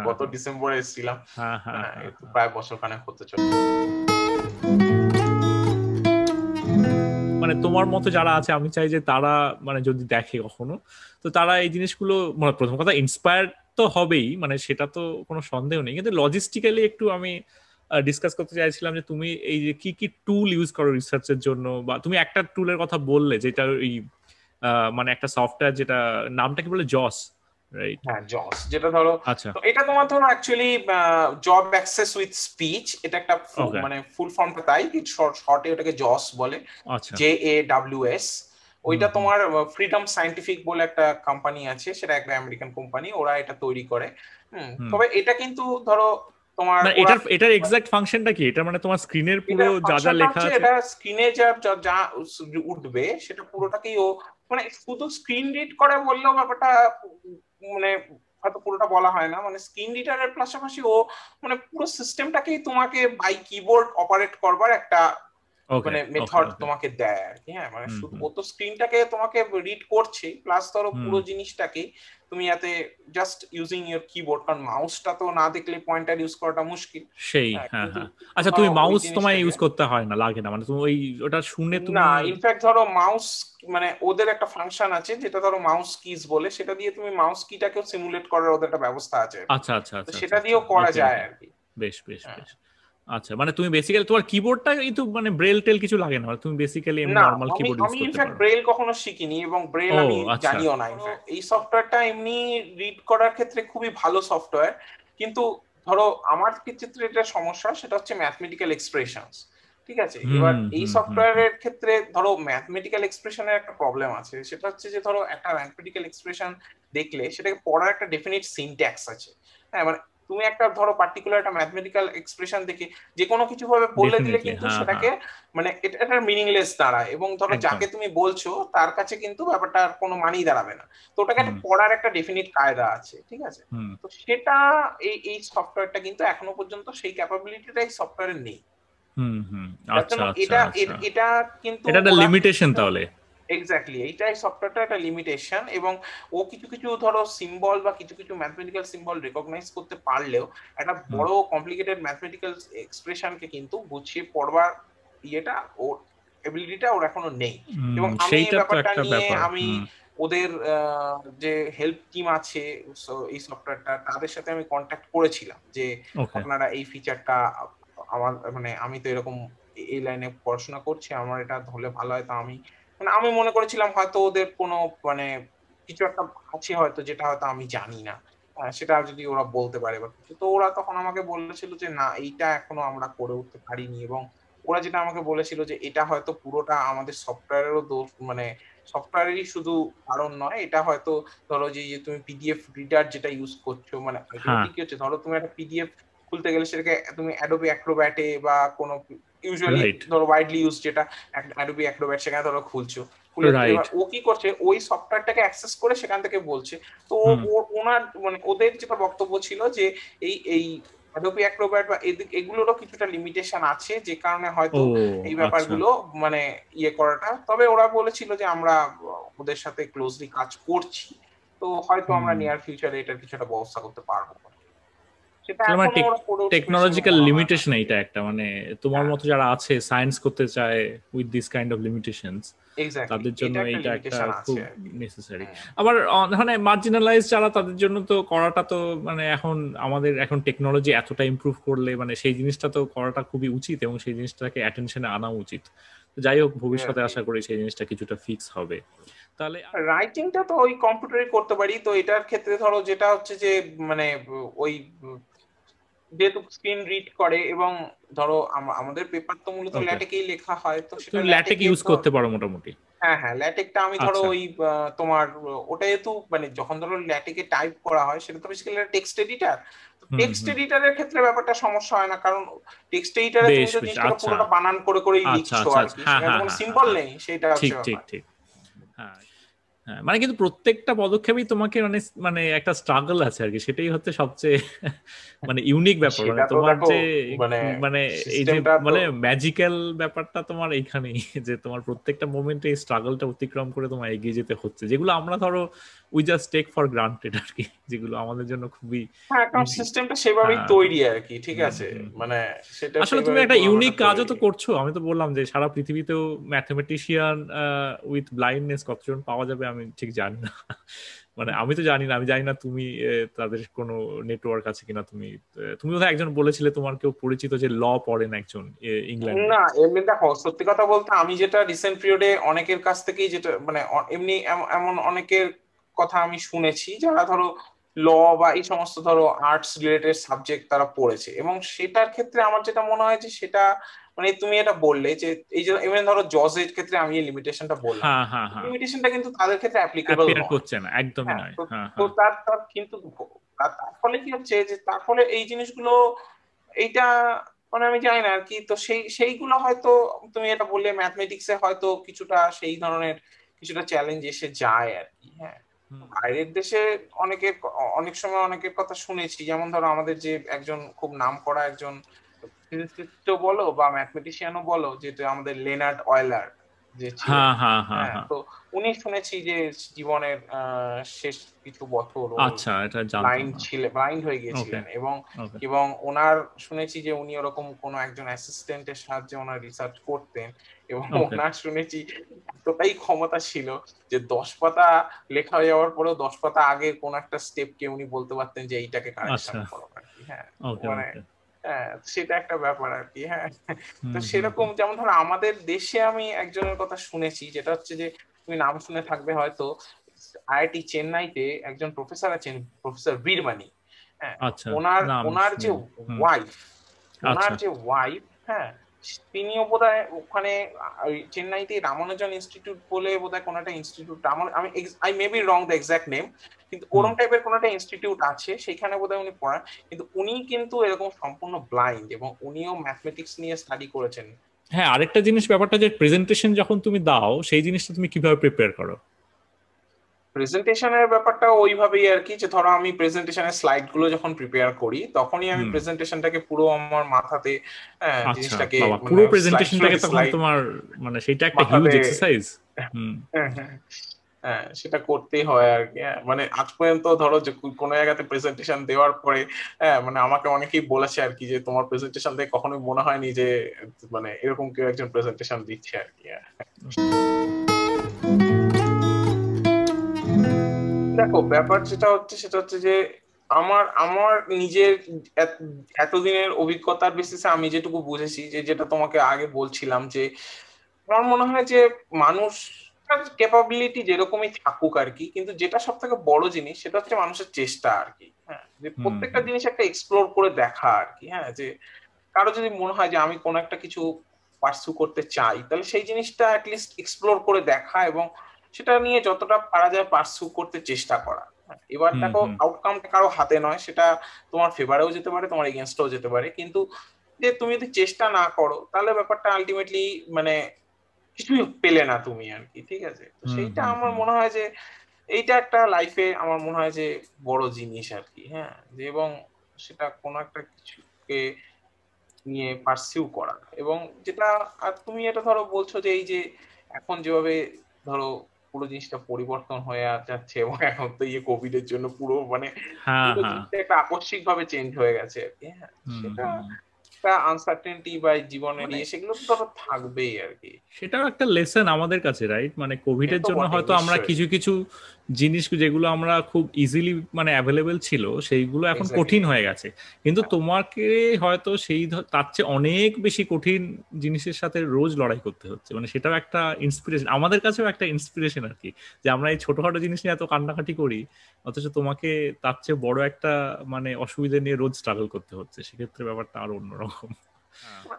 গত ডিসেম্বরে এসেছিলাম। হ্যাঁ হ্যাঁ প্রায় বছর খানেক হতে চলে মানে তোমার মতো যারা আছে, আমি চাই যে তারা মানে যদি দেখে কখনো, তো তারা এই জিনিসগুলো মানে প্রথম কথা ইন্সপায়ার তো হবেই মানে সেটা তো কোনো সন্দেহ নেই। কিন্তু লজিস্টিক্যালি একটু আমি ডিসকাস করতে চাইছিলাম যে তুমি এই যে কি কি টুল ইউজ করো রিসার্চের জন্য, বা তুমি একটা টুলের কথা বললে যেটা ওই মানে একটা সফটওয়্যার যেটা, নামটা কি বলে? জস রাইট হ্যাঁ জস যেটা ধরো আচ্ছা। এটা তোমার ধরো actually job access with speech এটা একটা মানে ফুল ফর্মটা তাই শর্টে ওটাকে জস বলে জে এ ডাব্লিউ এস ওইটা তোমার ফ্রিডম সাইন্টিফিক বলে একটা কোম্পানি আছে সেটা একটা আমেরিকান কোম্পানি ওরা এটা তৈরি করে তবে এটা কিন্তু ধরো তোমার মানে এটার এটার এক্সাক্ট ফাংশনটা কি? এটা মানে তোমার স্ক্রিনের পুরো যা যা লেখা আছে? এটা স্ক্রিনে যা যা উঠবে সেটা পুরোটাকেই ও মানে শুধু স্ক্রিন রিড করে বললেও ব্যাপারটা মানে হয়তো পুরোটা বলা হয় না মানে স্ক্রিন রিডারের পাশাপাশি ও মানে পুরো সিস্টেমটাকেই তোমাকে বাই কিবোর্ড অপারেট করবার একটা মানে মেথড তোমাকে দেয় আর কি হ্যাঁ মানে শুধু ও তো স্ক্রিনটাকে তোমাকে রিড করছে প্লাস ধরো পুরো জিনিসটাকে তুমি এতে জাস্ট ইউজিং ইওর কিবোর্ড কারণ মাউসটা তো না দেখলে পয়েন্টার ইউজ করাটা মুশকিল। সেই হ্যাঁ, হ্যাঁ হ্যাঁ। আচ্ছা তুমি মাউস তোমায় ইউজ করতে হয় না লাগে না। মানে তুমি ওই ওটা শুনে তুমি না ইনফ্যাক্ট ধরো মাউস মানে ওদের একটা ফাংশন আছে যেটা ধরো মাউস কিজ বলে সেটা দিয়ে তুমি মাউস কিটাকেও সিমুলেট করার ওদের একটা ব্যবস্থা আছে। আচ্ছা আচ্ছা আচ্ছা সেটা আচ্ছা, দিয়েও করা যায় আর কি। বেশ বেশ হ্যাঁ। বেশ। আচ্ছা মানে তুমি বেসিক্যালি তোমার কিবোর্ডটা কিন্তু মানে ব্রেল টেল কিছু লাগে না তুমি বেসিক্যালি এমনি নরমাল কিবোর্ড ইউজ করতে পারো আমি ইনফ্যাক্ট ব্রেল কখনো শিখিনি এবং ব্রেল আমি আচ্ছা। জানিও না এই সফটওয়্যারটা এমনি রিড করার ক্ষেত্রে খুবই ভালো সফটওয়্যার কিন্তু ধরো আমার ক্ষেত্রে এটা সমস্যা সেটা হচ্ছে ম্যাথমেটিক্যাল এক্সপ্রেশনস ঠিক আছে? এবার এই সফটওয়্যারের ক্ষেত্রে ধরো ম্যাথমেটিক্যাল এক্সপ্রেশনের একটা প্রবলেম আছে সেটা হচ্ছে যে ধরো একটা ম্যাথমেটিক্যাল এক্সপ্রেশন দেখলে সেটাকে পড়ার একটা ডেফিনিট সিনট্যাক্স আছে। হ্যাঁ মানে তুমি একটা ধরো পার্টিকুলার একটা ম্যাথমেটিক্যাল এক্সপ্রেশন দেখে যে কোনো কিছু ভাবে বলে দিলে কিন্তু হ্যাঁ, সেটাকে হ্যাঁ। মানে এটা একটা মিনিংলেস দাঁড়ায় এবং ধরো যাকে তুমি বলছো তার কাছে কিন্তু ব্যাপারটা আর কোনো মানেই দাঁড়াবে না। তো ওটাকে একটা পড়ার একটা ডেফিনিট কায়দা আছে ঠিক আছে? তো সেটা এই এই সফটওয়্যারটা কিন্তু এখনও পর্যন্ত সেই ক্যাপাবিলিটিটা এই সফটওয়্যারে নেই। হুম হুম। আচ্ছা এটা আচ্ছা। এটা কিন্তু এটা একটা লিমিটেশন তাহলে। এক্স্যাক্টলি এইটাই সফটওয়্যারটা একটা লিমিটেশন এবং ও কিছু কিছু ধরো সিম্বল বা কিছু কিছু ম্যাথমেটিক্যাল সিম্বল রেকগনাইজ করতে পারলেও একটা বড় কমপ্লিকেটেড ম্যাথমেটিক্যাল এক্সপ্রেশনকে কিন্তু গুছিয়ে পড়বার ইয়েটা ওর এবিলিটিটা ওর এখনও নেই। এবং আমি ব্যাপারটা নিয়ে আমি ওদের যে হেল্প টিম আছে এই সফটওয়্যারটা তাদের সাথে আমি কন্ট্যাক্ট করেছিলাম যে আপনারা এই ফিচারটা আমার মানে আমি তো এরকম এই লাইনে পড়াশোনা করছি আমার এটা হলে ভালো হয় তো আমি মানে আমি মনে করেছিলাম হয়তো ওদের কোনো মানে কিছু একটা আছে হয়তো যেটা হয়তো আমি জানি না। সেটা যদি ওরা বলতে পারে বা কিছু। তো ওরা তখন আমাকে বলেছিল যে না এইটা এখনও আমরা করে উঠতে পারিনি। এবং ওরা যেটা আমাকে বলেছিল যে এটা হয়তো পুরোটা আমাদের সফটওয়্যারেরও দোষ মানে সফটওয়্যারেরই শুধু কারণ নয়। এটা হয়তো ধরো যে তুমি পিডিএফ রিডার যেটা ইউজ করছ মানে হ্যাঁ। কি হচ্ছে? ধরো তুমি একটা পিডিএফ খুলতে গেলে সেটাকে তুমি অ্যাডোবি অ্যাক্রোব্যাটে বা কোনো ইউজুয়ালি ধরো ওয়াইডলি ইউজ যেটা অ্যাডোবি অ্যাক্রোব্যাট সেখানে ধরো খুলছো। খুলে ও কি করছে? ওই সফটওয়্যারটাকে অ্যাক্সেস করে সেখান থেকে বলছে। তো ওনার মানে ওদের যেটা বক্তব্য ছিল যে এই এই অ্যাডোবি অ্যাক্রোব্যাট বা এগুলোরও কিছুটা লিমিটেশন আছে যে কারণে হয়তো এই ব্যাপারগুলো আচ্ছা। মানে ইয়ে করাটা। তবে ওরা বলেছিল যে আমরা ওদের সাথে ক্লোজলি কাজ করছি। তো হয়তো আমরা নিয়ার ফিউচারে এটার কিছুটা ব্যবস্থা করতে পারব। টেকনোলজিক্যাল লিমিটেশন এইটা একটা মানে তোমার হ্যাঁ। মতো যারা আছে সায়েন্স করতে চায় with this kind of limitations তাদের জন্য এটা একটা খুব নেসেসারি আবার মানে মার্জিনালাইজ যারা তাদের জন্য তো করাটা তো মানে এখন আমাদের এখন টেকনোলজি এতটা ইমপ্রুভ করলে মানে সেই জিনিসটা তো করাটা খুবই উচিত এবং সেই জিনিসটাকে অ্যাটেনশনে আনা উচিত। যাই হোক ভবিষ্যতে আশা করি সেই জিনিসটা কিছুটা ফিক্স হবে। তাহলে রাইটিংটা তো ওই কম্পিউটারে করতে পারি তো এটার ক্ষেত্রে ধরো যেটা হচ্ছে যে মানে ওই যেহেতু স্ক্রিন রিড করে এবং ধরো আমাদের পেপার তো মূলত ল্যাটেকেই লেখা হয় তো সেটা ল্যাটেক ইউজ করতে পারো মোটামুটি। হ্যাঁ হ্যাঁ ল্যাটেকটা আমি ধরো আচ্ছা। ওই তোমার ওটা যেহেতু মানে যখন ধরো ল্যাটেকে টাইপ করা হয় সেটা তো বেসিক্যালি টেক্সট এডিটার টেক্সট এডিটরের ক্ষেত্রে ব্যাপারটা সমস্যা হয় না কারণ টেক্সট এডিটরে তুমি যদি জিনিসটা পুরোটা বানান করে করেই আচ্ছা, লিখছো আচ্ছা, আর কি। হ্যাঁ, হ্যাঁ, সিম্বল হ্যাঁ, নেই সেটা ঠিক ঠিক ঠিক। হ্যাঁ হ্যাঁ মানে কিন্তু প্রত্যেকটা পদক্ষেপেই তোমাকে মানে মানে একটা স্ট্রাগল আছে আর কি। সেটাই হচ্ছে সবচেয়ে মানে ইউনিক ব্যাপার। মানে তোমার যে মানে, মানে এই যে মানে ম্যাজিক্যাল ব্যাপারটা তোমার এইখানেই যে তোমার প্রত্যেকটা মোমেন্টে এই স্ট্রাগলটা অতিক্রম করে তোমার এগিয়ে যেতে হচ্ছে। যেগুলো আমরা ধরো we just take for granted আর কি যেগুলো আমাদের জন্য খুবই হ্যাঁ কারণ সিস্টেমটা সেভাবেই হ্যাঁ। তৈরি আর কি ঠিক আছে? মানে সেটা আসলে তুমি একটা ইউনিক কাজও তো করছ। আমি তো বললাম যে সারা পৃথিবীতেও ম্যাথমেটিশিয়ান উইথ ব্লাইন্ডনেস কতজন পাওয়া যাবে আমি ঠিক জানি না। মানে আমি তো জানি না, আমি জানি না তুমি তাদের কোনো নেটওয়ার্ক আছে কিনা তুমি তুমি বোধহয় একজন বলেছিলে তোমার কেউ পরিচিত যে ল পড়েন একজন ইংল্যান্ড না, এমনি দেখো, সত্যি কথা বলতে আমি যেটা রিসেন্ট পিরিয়ডে অনেকের কাছ থেকেই যেটা মানে এমনি এমন অনেকের কথা আমি শুনেছি যারা ধরো ল বা এই সমস্ত ধরো আর্টস রিলেটেড সাবজেক্ট তারা পড়েছে। এবং সেটার ক্ষেত্রে আমার যেটা মনে হয় যে সেটা মানে তুমি এটা বললে যে এই যে ইভেন ধরো জজ এর ক্ষেত্রে আমি এই লিমিটেশনটা বললাম। লিমিটেশনটা কিন্তু তাদের ক্ষেত্রে অ্যাপ্লিকেবল করছে না একদমই হ্যাঁ, নয়। তো তার তার কিন্তু তার ফলে কি হচ্ছে যে তার ফলে এই জিনিসগুলো এইটা মানে আমি জানি না আর কি তো সেই সেইগুলো হয়তো তুমি এটা বললে ম্যাথমেটিক্সে হয়তো কিছুটা সেই ধরনের কিছুটা চ্যালেঞ্জ এসে যায় আর কি হ্যাঁ। বাইরের দেশে অনেকের অনেক সময় অনেকের কথা শুনেছি যেমন ধরো আমাদের যে একজন খুব নাম করা একজন ফিজিসিস্ট বলো বা ম্যাথমেটিশিয়ানও বলো যেটা আমাদের লেনার্ড অয়েলার যে হ্যাঁ, হ্যাঁ, হ্যাঁ, তো উনি শুনেছি যে জীবনের শেষ কিছু বছর আচ্ছা এটা ব্লাইন্ড ছিলেন ব্লাইন্ড হয়ে গিয়েছিলেন। এবং এবং ওনার শুনেছি যে উনি ওরকম কোনো একজন অ্যাসিস্ট্যান্টের সাহায্যে ওনার রিসার্চ করতেন। এবং ওনার শুনেছি এতটাই ক্ষমতা ছিল যে দশ পাতা লেখা হয়ে যাওয়ার পরেও দশ পাতা আগে কোন একটা স্টেপকে উনি বলতে পারতেন যে এইটাকে কারেকশন আচ্ছা। করো হ্যাঁ। মানে হ্যাঁ সেটা একটা ব্যাপার আর কি হ্যাঁ। তো সেরকম যেমন ধরো আমাদের দেশে আমি একজনের কথা শুনেছি যেটা হচ্ছে যে তুমি নাম শুনে থাকবে হয়তো আইআইটি চেন্নাইতে একজন প্রফেসর আছেন প্রফেসর বীরমানি হ্যাঁ। আচ্ছা, ওনার ওনার যে ওয়াইফ ওনার আচ্ছা। যে ওয়াইফ হ্যাঁ তিনিও বোধ ওখানে চেন্নাইতে রামানুজন ইনস্টিটিউট বলে বোধ হয় কোনো একটা ইনস্টিটিউট আমার আমি I may be wrong the exact name কিন্তু ওরম টাইপের কোনো একটা ইনস্টিটিউট আছে সেখানে বোধহয় উনি পড়ান কিন্তু উনি কিন্তু এরকম সম্পূর্ণ ব্লাইন্ড এবং উনিও ম্যাথমেটিক্স নিয়ে স্টাডি করেছেন। হ্যাঁ আরেকটা জিনিস ব্যাপারটা যে প্রেজেন্টেশন যখন তুমি দাও সেই জিনিসটা তুমি কীভাবে প্রিপেয়ার করো? প্রেজেন্টেশনের ব্যাপারটা ওইভাবেই আর কি যে ধরো আমি প্রেজেন্টেশনের স্লাইডগুলো যখন প্রিপেয়ার করি তখনই আমি প্রেজেন্টেশনটাকে পুরো আমার মাথাতে হ্যাঁ, আচ্ছা, জিনিসটাকে পুরো প্রেজেন্টেশনটাকে তখন তোমার মানে সেটা একটা হিউজ এক্সারসাইজ হ্যাঁ সেটা করতেই হয় আর কি হ্যাঁ, মানে আজ পর্যন্ত ধরো যে কোনো জায়গাতে প্রেজেন্টেশন দেওয়ার পরে হ্যাঁ মানে আমাকে অনেকেই বলেছে আর কি যে তোমার প্রেজেন্টেশন দেখে কখনোই মনে হয়নি যে মানে এরকম কেউ একজন প্রেজেন্টেশন দিচ্ছে আর কি হ্যাঁ। দেখো ব্যাপার যেটা হচ্ছে সেটা হচ্ছে যে আমার আমার নিজের এতদিনের অভিজ্ঞতার বেসিসে আমি যেটুকু বুঝেছি যে যেটা তোমাকে আগে বলছিলাম যে আমার মনে হয় যে মানুষ ক্যাপাবিলিটি যেরকমই থাকুক আর কি কিন্তু যেটা সব থেকে বড় জিনিস সেটা হচ্ছে মানুষের চেষ্টা আর কি হ্যাঁ? যে প্রত্যেকটা জিনিস একটা এক্সপ্লোর করে দেখা আর কি হ্যাঁ? যে কারও যদি মনে হয় যে আমি কোনো একটা কিছু পার্সু করতে চাই তাহলে সেই জিনিসটা অ্যাটলিস্ট এক্সপ্লোর করে দেখা এবং সেটা নিয়ে যতটা পারা যায় পার্সু করতে চেষ্টা করা। এবার দেখো আউটকামটা কারও হাতে নয় সেটা তোমার ফেভারেও যেতে পারে তোমার এগেনস্টও যেতে পারে। কিন্তু যে তুমি যদি চেষ্টা না করো তাহলে ব্যাপারটা আলটিমেটলি মানে কিছুই পেলে না তুমি আর কি ঠিক আছে? তো সেইটা আমার মনে হয় যে এইটা একটা লাইফে আমার মনে হয় যে বড় জিনিস আর কি হ্যাঁ? যে এবং সেটা কোনো একটা কিছুকে নিয়ে পার্সিউ করা। এবং যেটা আর তুমি এটা ধরো বলছো যে এই যে এখন যেভাবে ধরো পুরো জিনিসটা পরিবর্তন হয়ে যাচ্ছে এবং এখন তো ইয়ে কোভিড এর জন্য পুরো মানে হ্যাঁ হ্যাঁ। একটা আকস্মিক ভাবে চেঞ্জ হয়ে গেছে আর কি হ্যাঁ। সেটা আনসার্টেনটি বা জীবনের মানে- ইয়ে সেগুলো তো থাকবেই আর কি। সেটাও একটা লেসন আমাদের কাছে রাইট মানে কোভিড এর জন্য হয়তো আমরা কিছু কিছু জিনিস যেগুলো আমরা খুব ইজিলি মানে অ্যাভেলেবেল ছিল সেইগুলো এখন কঠিন হয়ে গেছে। কিন্তু। তোমাকে হয়তো সেই তার চেয়ে অনেক বেশি কঠিন জিনিসের সাথে রোজ লড়াই করতে হচ্ছে। মানে সেটাও একটা ইন্সপিরেশন আমাদের কাছেও একটা ইন্সপিরেশন আর কি যে আমরা এই ছোটখাটো জিনিস নিয়ে এত কান্নাকাটি করি অথচ তোমাকে তার চেয়ে বড় একটা মানে অসুবিধা নিয়ে রোজ স্ট্রাগল করতে হচ্ছে। সেক্ষেত্রে ব্যাপারটা আরও অন্যরকম।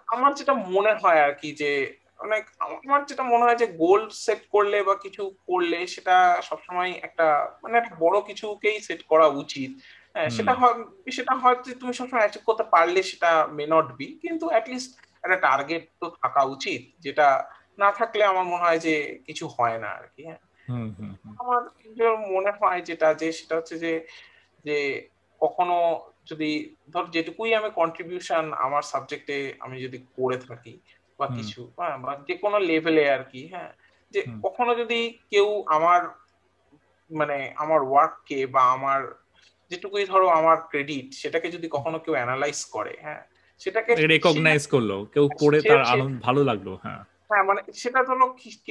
আমার যেটা মনে হয় আর কি যে অনেক আমার যেটা মনে হয় যে গোল সেট করলে বা কিছু করলে সেটা সবসময় একটা মানে একটা বড় কিছুকেই সেট করা উচিত। হ্যাঁ, সেটা হয় সেটা হয়তো তুমি সবসময় অ্যাচিভ করতে পারলে সেটা মে নট বি কিন্তু অ্যাটলিস্ট একটা টার্গেট তো থাকা উচিত যেটা না থাকলে আমার মনে হয় যে কিছু হয় না আর কি হ্যাঁ আমার মনে হয় যেটা যে সেটা হচ্ছে যে যে কখনো যদি ধর যেটুকুই আমি কন্ট্রিবিউশন আমার সাবজেক্টে আমি যদি করে থাকি বা কিছু বা যে কোনো লেভেলে আর কি হ্যাঁ? যে কখনো যদি কেউ আমার মানে আমার ওয়ার্ককে বা আমার যেটুকুই ধরো আমার ক্রেডিট সেটাকে যদি কখনো কেউ অ্যানালাইজ করে হ্যাঁ? সেটাকে রেকগনাইজ করল কেউ করে তার আনন্দ ভালো লাগল হ্যাঁ। হ্যাঁ মানে সেটা ধরো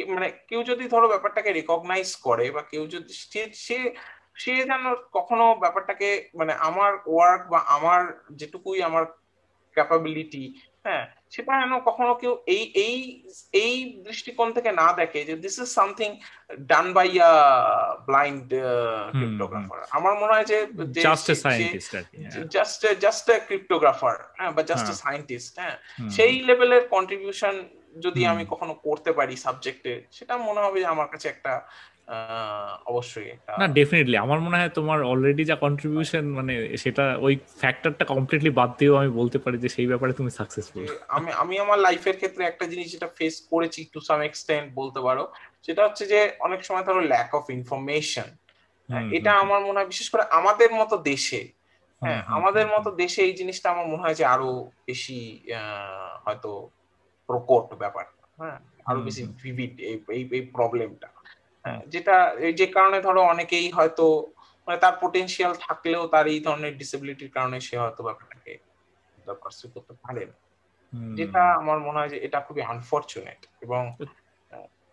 মানে কেউ যদি ধরো ব্যাপারটাকে রেকগনাইজ করে বা কেউ যদি সে- সে সে যেন কখনো ব্যাপারটাকে মানে আমার ওয়ার্ক বা আমার যেটুকুই আমার ক্যাপাবিলিটি হ্যাঁ সেটা যেন কখনো কেউ এই এই এই দৃষ্টিকোণ থেকে না দেখে যে this is something done by a blind cryptographer আমার মনে হয় যে জাস্ট এ সায়েন্টিস্ট হ্যাঁ। জাস্ট জাস্ট এ ক্রিপ্টোগ্রাফার হ্যাঁ বা জাস্ট এ হ্যাঁ। সায়েন্টিস্ট হ্যাঁ। সেই লেভেলের কন্ট্রিবিউশন যদি আমি কখনো করতে পারি সাবজেক্টে সেটা মনে হবে যে আমার কাছে একটা অবশ্যই না ডেফিনেটলি আমার মনে হয় তোমার অলরেডি যা কন্ট্রিবিউশন মানে সেটা ওই ফ্যাক্টরটা কমপ্লিটলি বাদ দিয়েও আমি বলতে পারি যে সেই ব্যাপারে তুমি সাকসেসফুল আমি আমি আমার লাইফের ক্ষেত্রে একটা জিনিস যেটা ফেস করেছি টু সাম এক্সটেন্ট বলতে পারো সেটা হচ্ছে যে অনেক সময় ধরো ল্যাক অফ ইনফরমেশন এটা আমার মনে হয় বিশেষ করে আমাদের মতো দেশে হ্যাঁ আমাদের মতো দেশে এই জিনিসটা আমার মনে হয় যে আরও বেশি হয়তো প্রকট ব্যাপার হ্যাঁ আরও বেশি ভিভিড এই এই- প্রবলেমটা যেটা এই যে কারণে ধরো অনেকেই হয়তো মানে তার পোটেনশিয়াল থাকলেও তার এই ধরনের ডিসেবিলিটির কারণে সে হয়তো ব্যাপারটাকে পার্সু করতে পারে না। যেটা আমার মনে হয় যে এটা খুবই আনফরচুনেট এবং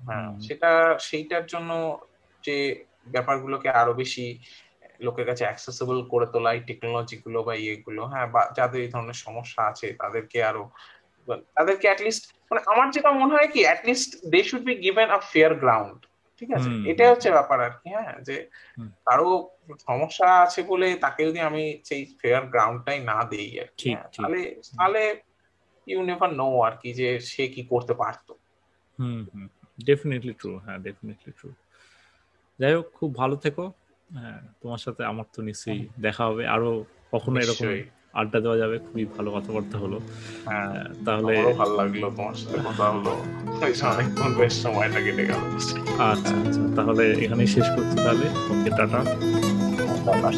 হ্যাঁ সেটা সেইটার জন্য যে ব্যাপারগুলোকে আরও বেশি লোকের কাছে অ্যাক্সেসিবল করে তোলা এই টেকনোলজি গুলো বা ইয়েগুলো হ্যাঁ বা যাদের এই ধরনের সমস্যা আছে তাদেরকে আরও তাদেরকে অ্যাটলিস্ট মানে আমার যেটা মনে হয় কি at least they should be given a fair ground ঠিক আছে? এটাই হচ্ছে ব্যাপার আর কি হ্যাঁ? যে কারও সমস্যা আছে বলে তাকে যদি আমি সেই ফেয়ার গ্রাউন্ডটাই না দেই আর কি হ্যাঁ। তাহলে তাহলে ইউ নেভার নো আর কি যে সে কি করতে পারতো। হুম হুম ডেফিনেটলি ট্রু হ্যাঁ ডেফিনেটলি ট্রু যাই হোক খুব ভালো থেকো হ্যাঁ তোমার সাথে আমার তো নিশ্চয়ই দেখা হবে আরও কখনো এরকম। আড্ডা দেওয়া যাবে খুবই ভালো কথাবার্তা হলো। হ্যাঁ তাহলে ভালো লাগল তোমার সাথে কথা হলো। অনেকক্ষণ বেশ সময়টা কেটে গেল। আচ্ছা আচ্ছা তাহলে এখানেই শেষ করছি তাহলে। Okay tata. টাটা।